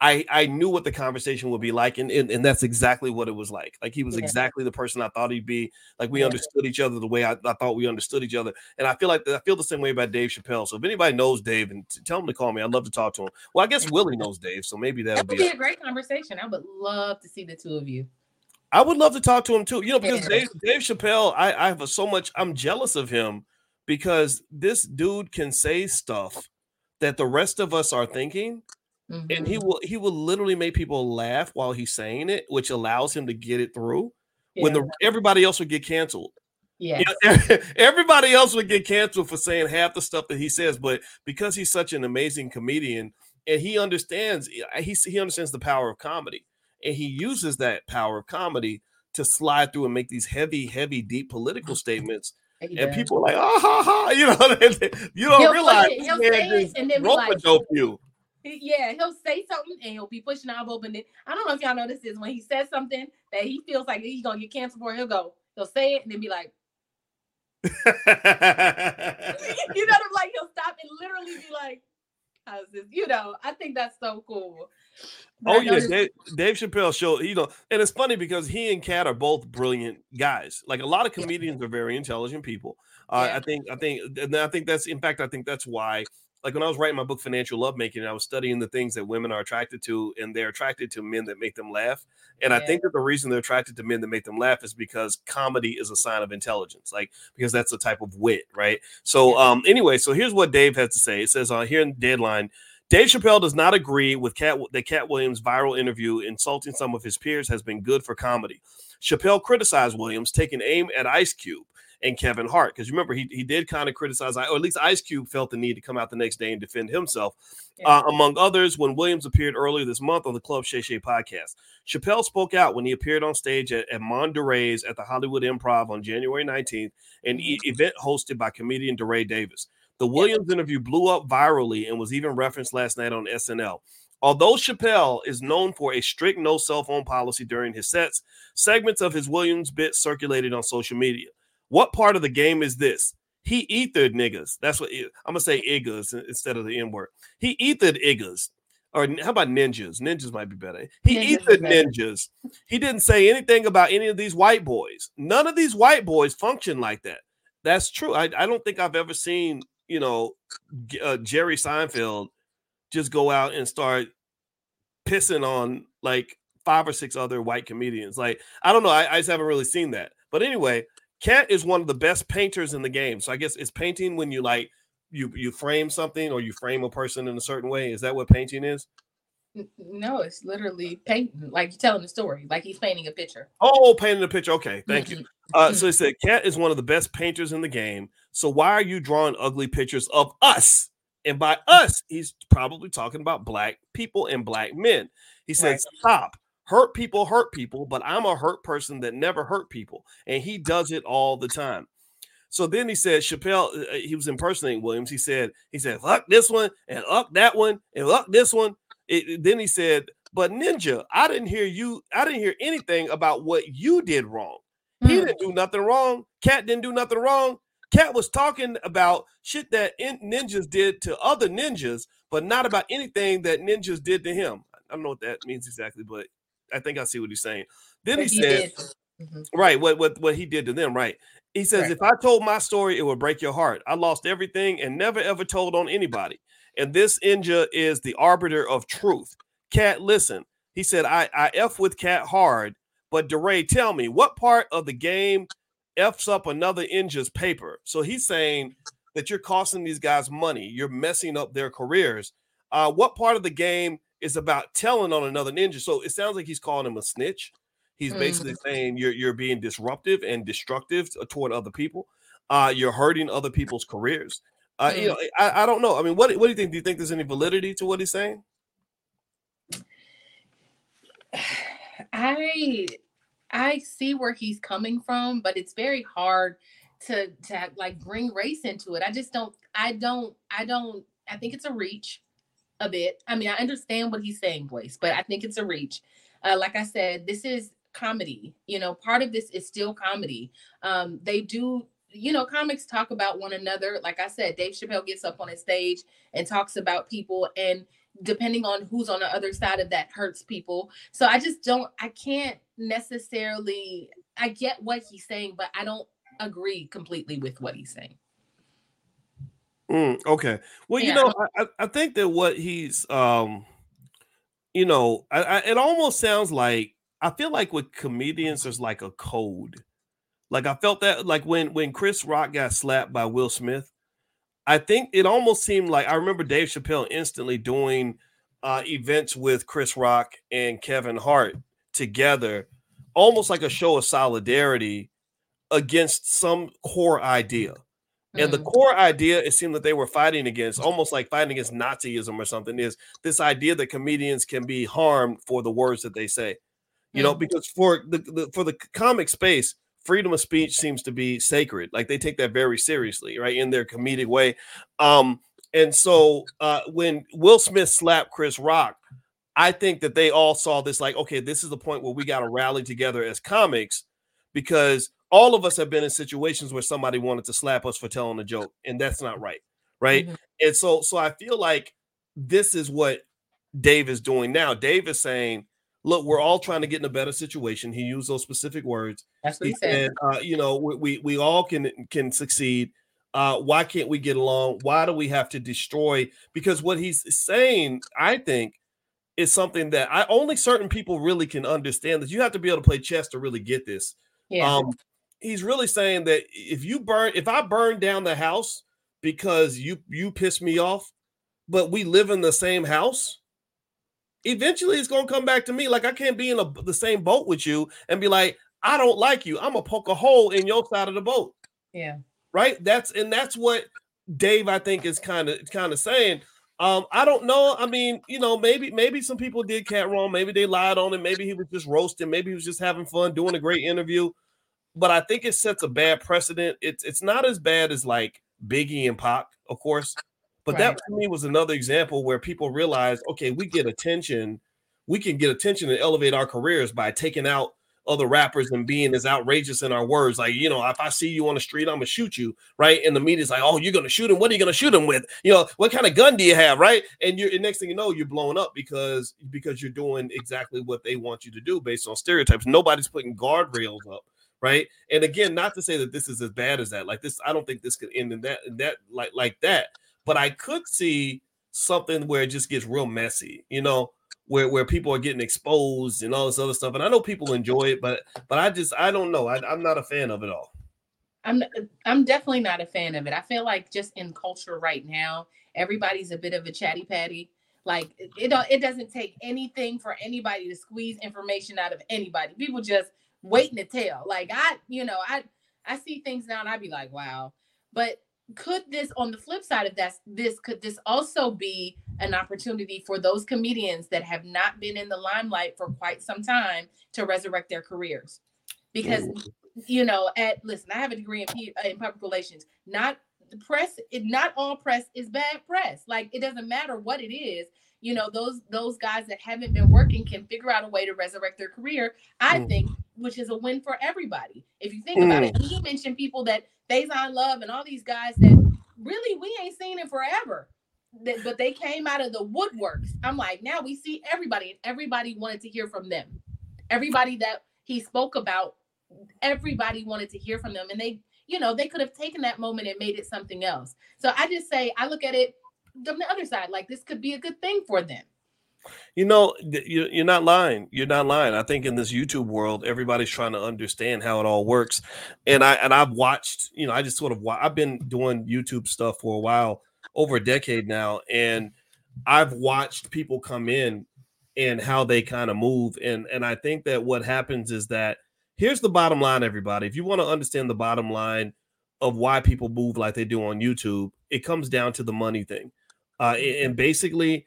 Speaker 1: I, I knew what the conversation would be like, and, and, and that's exactly what it was like. Like he was yeah. exactly the person I thought he'd be. Like we yeah. understood each other the way I, I, thought we understood each other, and I feel like I feel the same way about Dave Chappelle. So if anybody knows Dave, and tell him to call me, I'd love to talk to him. Well, I guess Willie knows Dave, so maybe that would
Speaker 2: be, be a, great conversation. I would love to see the two of you.
Speaker 1: I would love to talk to him too. You know, because. Dave, Dave Chappelle, I, I have so much. I'm jealous of him because this dude can say stuff that the rest of us are thinking Mm-hmm. And he mm-hmm. will he will literally make people laugh while he's saying it, which allows him to get it through yeah. when the everybody else would get canceled.
Speaker 2: Yeah.
Speaker 1: Everybody else would get canceled for saying half the stuff that he says, but because he's such an amazing comedian and he understands he he understands the power of comedy and he uses that power of comedy to slide through and make these heavy, heavy, deep political statements. And people are like, ah ha ha, you know, you don't he'll realize it, he'll say it, and then be like, dope you.
Speaker 2: Yeah, he'll say something and he'll be pushing envelope. And then I don't know if y'all know this is when he says something that he feels like he's gonna get canceled for, he'll go, he'll say it and then be like, you know what I'm like? He'll stop and literally be like, how's this? You know, I think that's so cool.
Speaker 1: But oh yeah, Dave, Dave, Chappelle show. You know, and it's funny because he and Katt are both brilliant guys. Like a lot of comedians yeah. are very intelligent people. Uh, yeah. I think, I think, and I think that's in fact, I think that's why like when I was writing my book Financial Lovemaking, I was studying the things that women are attracted to, and they're attracted to men that make them laugh. And yeah. I think that the reason they're attracted to men that make them laugh is because comedy is a sign of intelligence, like because that's a type of wit, right? So, um, anyway, so here's what Dave has to say. It says uh, here in Deadline. Dave Chappelle does not agree with Katt, the Katt Williams viral interview insulting some of his peers has been good for comedy. Chappelle criticized Williams taking aim at Ice Cube and Kevin Hart. Because remember, he, he did kind of criticize, or at least Ice Cube felt the need to come out the next day and defend himself, yeah. uh, among others, when Williams appeared earlier this month on the Club Shay Shay podcast. Chappelle spoke out when he appeared on stage at, at Monterey's at the Hollywood Improv on January 19th, an e- mm-hmm. event hosted by comedian DeRay Davis. The Williams yeah. interview blew up virally and was even referenced last night on SNL. Although Chappelle is known for a strict no cell phone policy during his sets, segments of his Williams bit circulated on social media. What part of the game is this? He ethered niggas. That's what I'm gonna say iggas instead of the N word. He ethered iggas. Or how about ninjas? Ninjas might be better. He ninjas ethered ninjas. He didn't say anything about any of these white boys. None of these white boys function like that. That's true. I, I don't think I've ever seen, you know, uh, Jerry Seinfeld just go out and start pissing on like five or six other white comedians. Like, I don't know. I, I just haven't really seen that. But anyway, Katt is one of the best painters in the game. So I guess it's painting when you like you you frame something or you frame a person in a certain way. Is that what painting is?
Speaker 2: No, it's literally painting, like you're telling the story, like he's painting a picture.
Speaker 1: Oh, painting a picture. Okay, thank you. Uh, so he said, Katt is one of the best painters in the game. So why are you drawing ugly pictures of us? And by us, he's probably talking about black people and black men. He said, right. Stop hurt people hurt people, but I'm a hurt person that never hurt people. And he does it all the time. So then he said, Chappelle, uh, uh, he was impersonating Williams. He said, he said, fuck this one and up that one and fuck this one. It, then he said, but Ninja, I didn't hear you, I didn't hear anything about what you did wrong. He hmm. didn't do nothing wrong. Katt didn't do nothing wrong. Katt was talking about shit that ninjas did to other ninjas, but not about anything that ninjas did to him. I don't know what that means exactly, but I think I see what he's saying. Then he, he said, mm-hmm. right, what what what he did to them, right? He says, right. if I told my story, it would break your heart. I lost everything and never ever told on anybody. And this ninja is the arbiter of truth. Katt, listen. He said, I, I F with Katt hard, but DeRay, tell me what part of the game F's up another ninja's paper. So he's saying that you're costing these guys money, you're messing up their careers. Uh, what part of the game is about telling on another ninja. So it sounds like he's calling him a snitch. He's basically mm. saying you're you're being disruptive and destructive toward other people. Uh, you're hurting other people's careers. Uh, mm. You know, I, I don't know. I mean, what what do you think? Do you think there's any validity to what he's saying?
Speaker 2: I I see where he's coming from, but it's very hard to to like bring race into it. I just don't I don't I don't I think it's a reach a bit. I mean, I understand what he's saying, Boyce, but I think it's a reach. Uh, like I said, this is comedy. You know, part of this is still comedy. Um, they do, you know, comics talk about one another. Like I said, Dave Chappelle gets up on a stage and talks about people, and depending on who's on the other side of that hurts people. So I just don't, I can't necessarily, I get what he's saying, but I don't agree completely with what he's saying.
Speaker 1: Mm, okay. Well, yeah. you know, I, I think that what he's, um, you know, I, I, it almost sounds like I feel like with comedians, there's like a code. Like I felt that, like when when Chris Rock got slapped by Will Smith, I think it almost seemed like I remember Dave Chappelle instantly doing uh, events with Chris Rock and Kevin Hart together, almost like a show of solidarity against some core idea. And the mm. core idea it seemed that they were fighting against, almost like fighting against Nazism or something, is this idea that comedians can be harmed for the words that they say. You know, mm. because for the, the for the comic space, freedom of speech seems to be sacred. Like they take that very seriously, right? In their comedic way. Um, and so uh when Will Smith slapped Chris Rock, I think that they all saw this like, okay, this is the point where we got to rally together as comics because all of us have been in situations where somebody wanted to slap us for telling a joke, and that's not right, right? Mm-hmm. And so, so I feel like this is what Dave is doing now. Dave is saying, "Look, we're all trying to get in a better situation." He used those specific words.
Speaker 2: That's what he, he said.
Speaker 1: Uh, you know, we, we we all can can succeed. Uh, why can't we get along? Why do we have to destroy? Because what he's saying, I think, is something that I only certain people really can understand. That you have to be able to play chess to really get this. Yeah. Um, he's really saying that if you burn, if I burn down the house because you you piss me off, but we live in the same house, eventually it's gonna come back to me. Like I can't be in a, the same boat with you and be like, I don't like you. I'm gonna poke a hole in your side of the boat.
Speaker 2: Yeah.
Speaker 1: Right. That's and that's what Dave I think is kind of kind of saying. Um, I don't know. I mean, you know, maybe maybe some people did Katt wrong. Maybe they lied on him. Maybe he was just roasting. Maybe he was just having fun, doing a great interview but I think it sets a bad precedent. It's it's not as bad as like Biggie and Pac, of course, but right. that to me was another example where people realized, okay, we get attention, we can get attention and elevate our careers by taking out other rappers and being as outrageous in our words. Like, you know, if I see you on the street, I'm gonna shoot you, right? And the media's like, oh, you're gonna shoot him. What are you gonna shoot him with? You know, what kind of gun do you have, right? And you're next thing you know, you're blowing up because because you're doing exactly what they want you to do based on stereotypes. Nobody's putting guardrails up right? And again, not to say that this is as bad as that. Like this, I don't think this could end in that in that like like that. But I could see something where it just gets real messy, you know, where where people are getting exposed and all this other stuff. And I know people enjoy it, but but I just I don't know. I, I'm not a fan of it all.
Speaker 2: I'm I'm definitely not a fan of it. I feel like just in culture right now, everybody's a bit of a chatty patty. Like it, it, it doesn't take anything for anybody to squeeze information out of anybody. People just waiting to tell. Like I, you know, I I see things now and I'd be like, wow. But could this on the flip side of that, this could this also be an opportunity for those comedians that have not been in the limelight for quite some time to resurrect their careers? Because you know, at listen, I have a degree in, in public relations. Not the press, it, not all press is bad press. Like it doesn't matter what it is you know those those guys that haven't been working can figure out a way to resurrect their career i mm. think which is a win for everybody if you think mm. about it mm. you mentioned people that Faizon Love and all these guys that really we ain't seen it forever that, but they came out of the woodworks i'm like now we see everybody and everybody wanted to hear from them everybody that he spoke about everybody wanted to hear from them and they you know they could have taken that moment and made it something else so i just say i look at it from the other side. Like this could be a good thing for them.
Speaker 1: You know, you're not lying. You're not lying. I think in this YouTube world, everybody's trying to understand how it all works. And I and I've watched. You know, I just sort of I've been doing YouTube stuff for a while, over a decade now, and I've watched people come in and how they kind of move. And and I think that what happens is that here's the bottom line, everybody. If you want to understand the bottom line of why people move like they do on YouTube, it comes down to the money thing. Uh, and basically,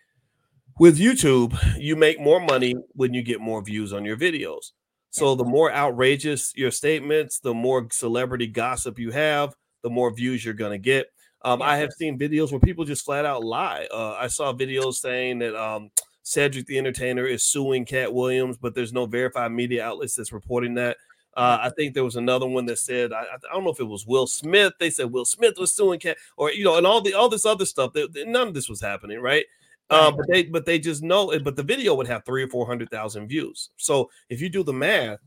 Speaker 1: with YouTube, you make more money when you get more views on your videos. So the more outrageous your statements, the more celebrity gossip you have, the more views you're going to get. Um, I have seen videos where people just flat out lie. Uh, I saw videos saying that um, Cedric the Entertainer is suing Katt Williams, but there's no verified media outlets that's reporting that. Uh, I think there was another one that said I, I, don't know if it was Will Smith. They said Will Smith was suing Katt, or you know, and all the all this other stuff. That, none of this was happening, right? Um, but they but they just know it. But the video would have three or four hundred thousand views. So if you do the math,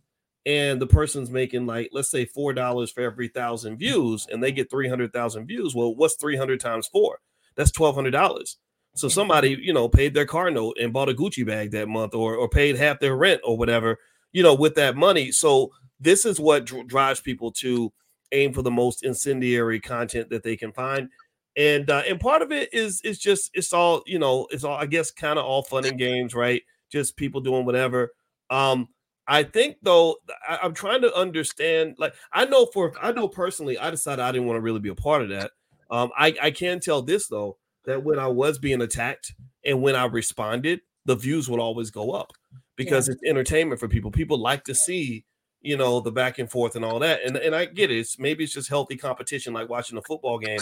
Speaker 1: and the person's making like let's say four dollars for every thousand views, and they get three hundred thousand views, well, what's three hundred times four? That's twelve hundred dollars. So somebody, you know, paid their car note and bought a Gucci bag that month, or or paid half their rent or whatever, you know, with that money. So this is what dr- drives people to aim for the most incendiary content that they can find and uh, and part of it is is just it's all you know it's all I guess kind of all fun and games, right? Just people doing whatever. Um, I think though I, am trying to understand. Like I know for I know personally, I decided I didn't want to really be a part of that. Um, I I can tell this though that when I was being attacked and when I responded, the views would always go up because yeah. it's entertainment for people. People like to see you know the back and forth and all that and and i get it it's maybe it's just healthy competition like watching a football game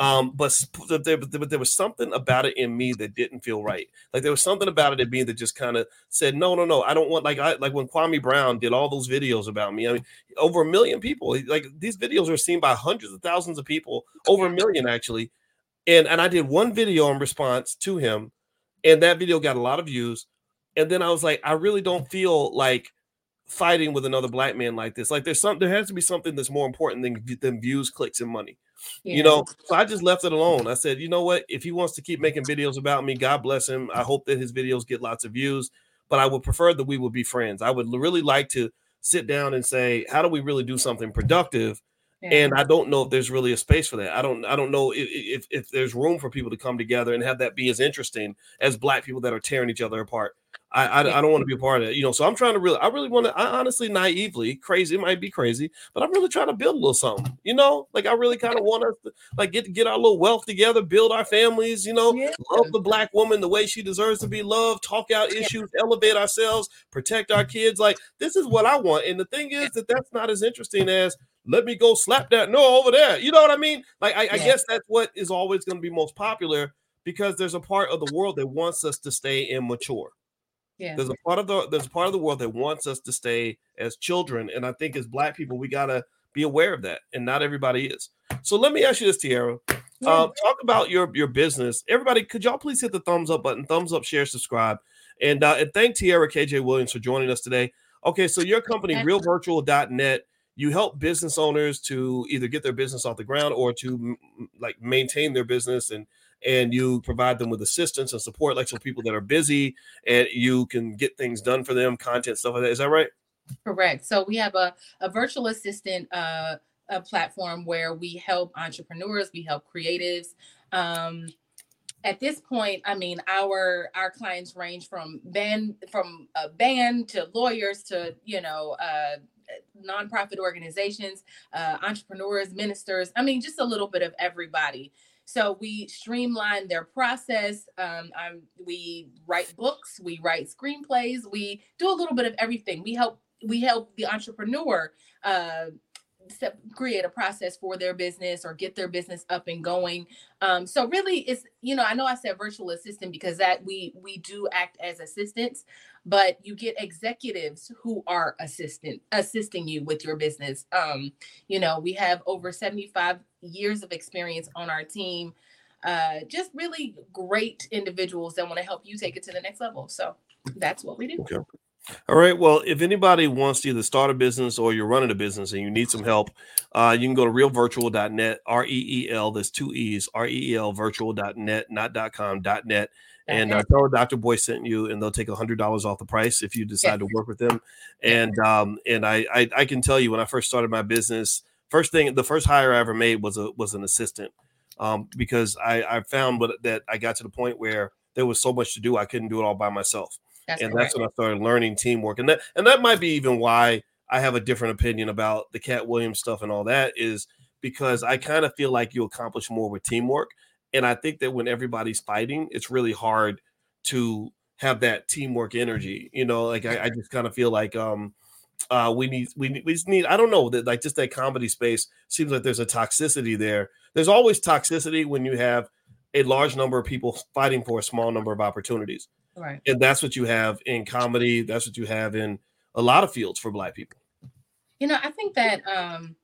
Speaker 1: um, but there, but there was something about it in me that didn't feel right. Like there was something about it in me that just kind of said, no, no, no, I don't want like I like when Kwame Brown did all those videos about me. I mean, over a million people. Like these videos are seen by hundreds of thousands of people, over a million actually. And and I did one video in response to him, and that video got a lot of views. And then I was like, I really don't feel like fighting with another black man like this. Like there's some there has to be something that's more important than than views, clicks, and money. Yeah. You know, so I just left it alone. I said, you know what? If he wants to keep making videos about me, God bless him. I hope that his videos get lots of views, but I would prefer that we would be friends. I would really like to sit down and say, how do we really do something productive? Yeah. And I don't know if there's really a space for that. I don't. I don't know if, if if there's room for people to come together and have that be as interesting as black people that are tearing each other apart. I, I, I, don't want to be a part of it, you know. So I'm trying to really, I really want to. I honestly, naively, crazy, it might be crazy, but I'm really trying to build a little something, you know. Like I really kind of want us to like get get our little wealth together, build our families, you know, yeah. love the black woman the way she deserves to be loved, talk out issues, yeah. elevate ourselves, protect our kids. Like this is what I want. And the thing is that that's not as interesting as let me go slap that no over there. You know what I mean? Like I, I guess that's what is always going to be most popular because there's a part of the world that wants us to stay immature. Yeah. There's a part of the there's a part of the world that wants us to stay as children, and I think as Black people we gotta be aware of that, and not everybody is. So let me ask you this, Tiara. Yeah. Uh, talk about your your business. Everybody, could y'all please hit the thumbs up button, thumbs up, share, subscribe, and uh, and thank Tiara KJ Williams for joining us today. Okay, so your company, ReelVirtual.net, you help business owners to either get their business off the ground or to like maintain their business and and you provide them with assistance and support, like some people that are busy, and you can get things done for them, content stuff like that. Is that right?
Speaker 2: Correct. So we have a, a virtual assistant uh, a platform where we help entrepreneurs, we help creatives. Um, at this point, I mean, our our clients range from band from a band to lawyers to you know uh, nonprofit organizations, uh, entrepreneurs, ministers. I mean, just a little bit of everybody. So we streamline their process. Um, we write books, we write screenplays, we do a little bit of everything. We help we help the entrepreneur uh, create a process for their business or get their business up and going. Um, so really, it's you know I know I said virtual assistant because that we we do act as assistants, but you get executives who are assistant assisting you with your business. Um, you know we have over seventy five years of experience on our team. Uh, just really great individuals that want to help you take it to the next level. So that's what we do.
Speaker 1: Okay. All right. Well, if anybody wants to either start a business or you're running a business and you need some help, uh, you can go to reelvirtual.net, R E E L, there's two E's, R E E L virtual.net, not .com, .net. And uh, tell Dr. Boyce sent you, and they'll take a hundred dollars off the price if you decide to work with them. And um, and I, I I can tell you when I first started my business, first thing the first hire I ever made was a was an assistant, um, because I I found that I got to the point where there was so much to do I couldn't do it all by myself. That's and correct. that's when I started learning teamwork. And that and that might be even why I have a different opinion about the Katt Williams stuff and all that is because I kind of feel like you accomplish more with teamwork. And I think that when everybody's fighting, it's really hard to have that teamwork energy. You know, like I, I just kind of feel like um uh we need we need, we just need I don't know that like just that comedy space seems like there's a toxicity there. There's always toxicity when you have a large number of people fighting for a small number of opportunities.
Speaker 2: Right.
Speaker 1: And that's what you have in comedy, that's what you have in a lot of fields for black people.
Speaker 2: You know, I think that um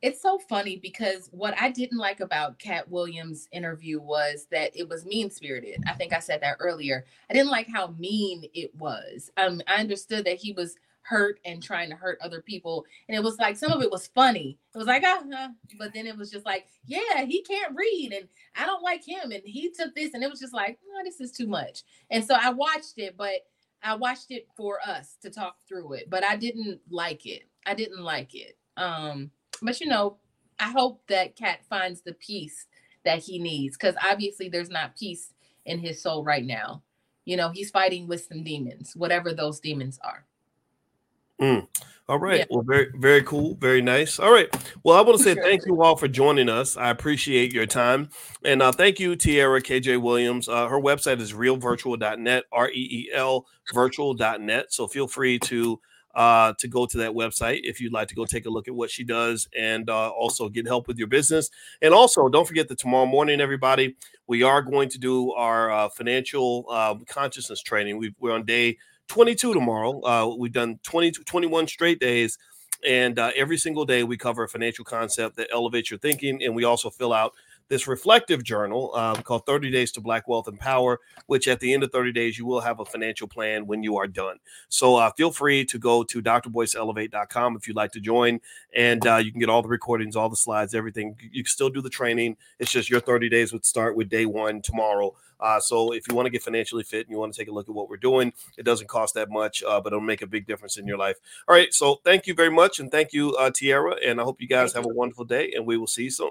Speaker 2: it's so funny because what I didn't like about Katt Williams' interview was that it was mean spirited. I think I said that earlier. I didn't like how mean it was. Um, I understood that he was hurt and trying to hurt other people, and it was like some of it was funny. It was like, ah, uh, but then it was just like, yeah, he can't read, and I don't like him, and he took this, and it was just like, no, this is too much. And so I watched it, but I watched it for us to talk through it, but I didn't like it. I didn't like it. Um, but you know, I hope that Katt finds the peace that he needs because obviously there's not peace in his soul right now. You know, he's fighting with some demons, whatever those demons are.
Speaker 1: Mm. All right. Yeah. Well, very, very cool. Very nice. All right. Well, I want to say thank you all for joining us. I appreciate your time. And uh, thank you, Tiara KJ Williams. Uh, her website is reelvirtual.net, R E E L virtual.net. So feel free to uh, to go to that website if you'd like to go take a look at what she does and uh, also get help with your business. And also, don't forget that tomorrow morning, everybody, we are going to do our uh, financial uh, consciousness training. we are on day 22 tomorrow. Uh, we've done 20, 21 straight days. And uh, every single day, we cover a financial concept that elevates your thinking. And we also fill out this reflective journal uh, called 30 Days to Black Wealth and Power, which at the end of 30 days, you will have a financial plan when you are done. So uh, feel free to go to drboyceelevate.com if you'd like to join, and uh, you can get all the recordings, all the slides, everything. You can still do the training. It's just your 30 days would start with day one tomorrow. Uh, so if you want to get financially fit and you want to take a look at what we're doing, it doesn't cost that much, uh, but it'll make a big difference in your life. All right. So thank you very much. And thank you, uh, Tiara. And I hope you guys have a wonderful day and we will see you soon.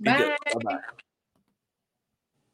Speaker 2: Bye. Bye-bye.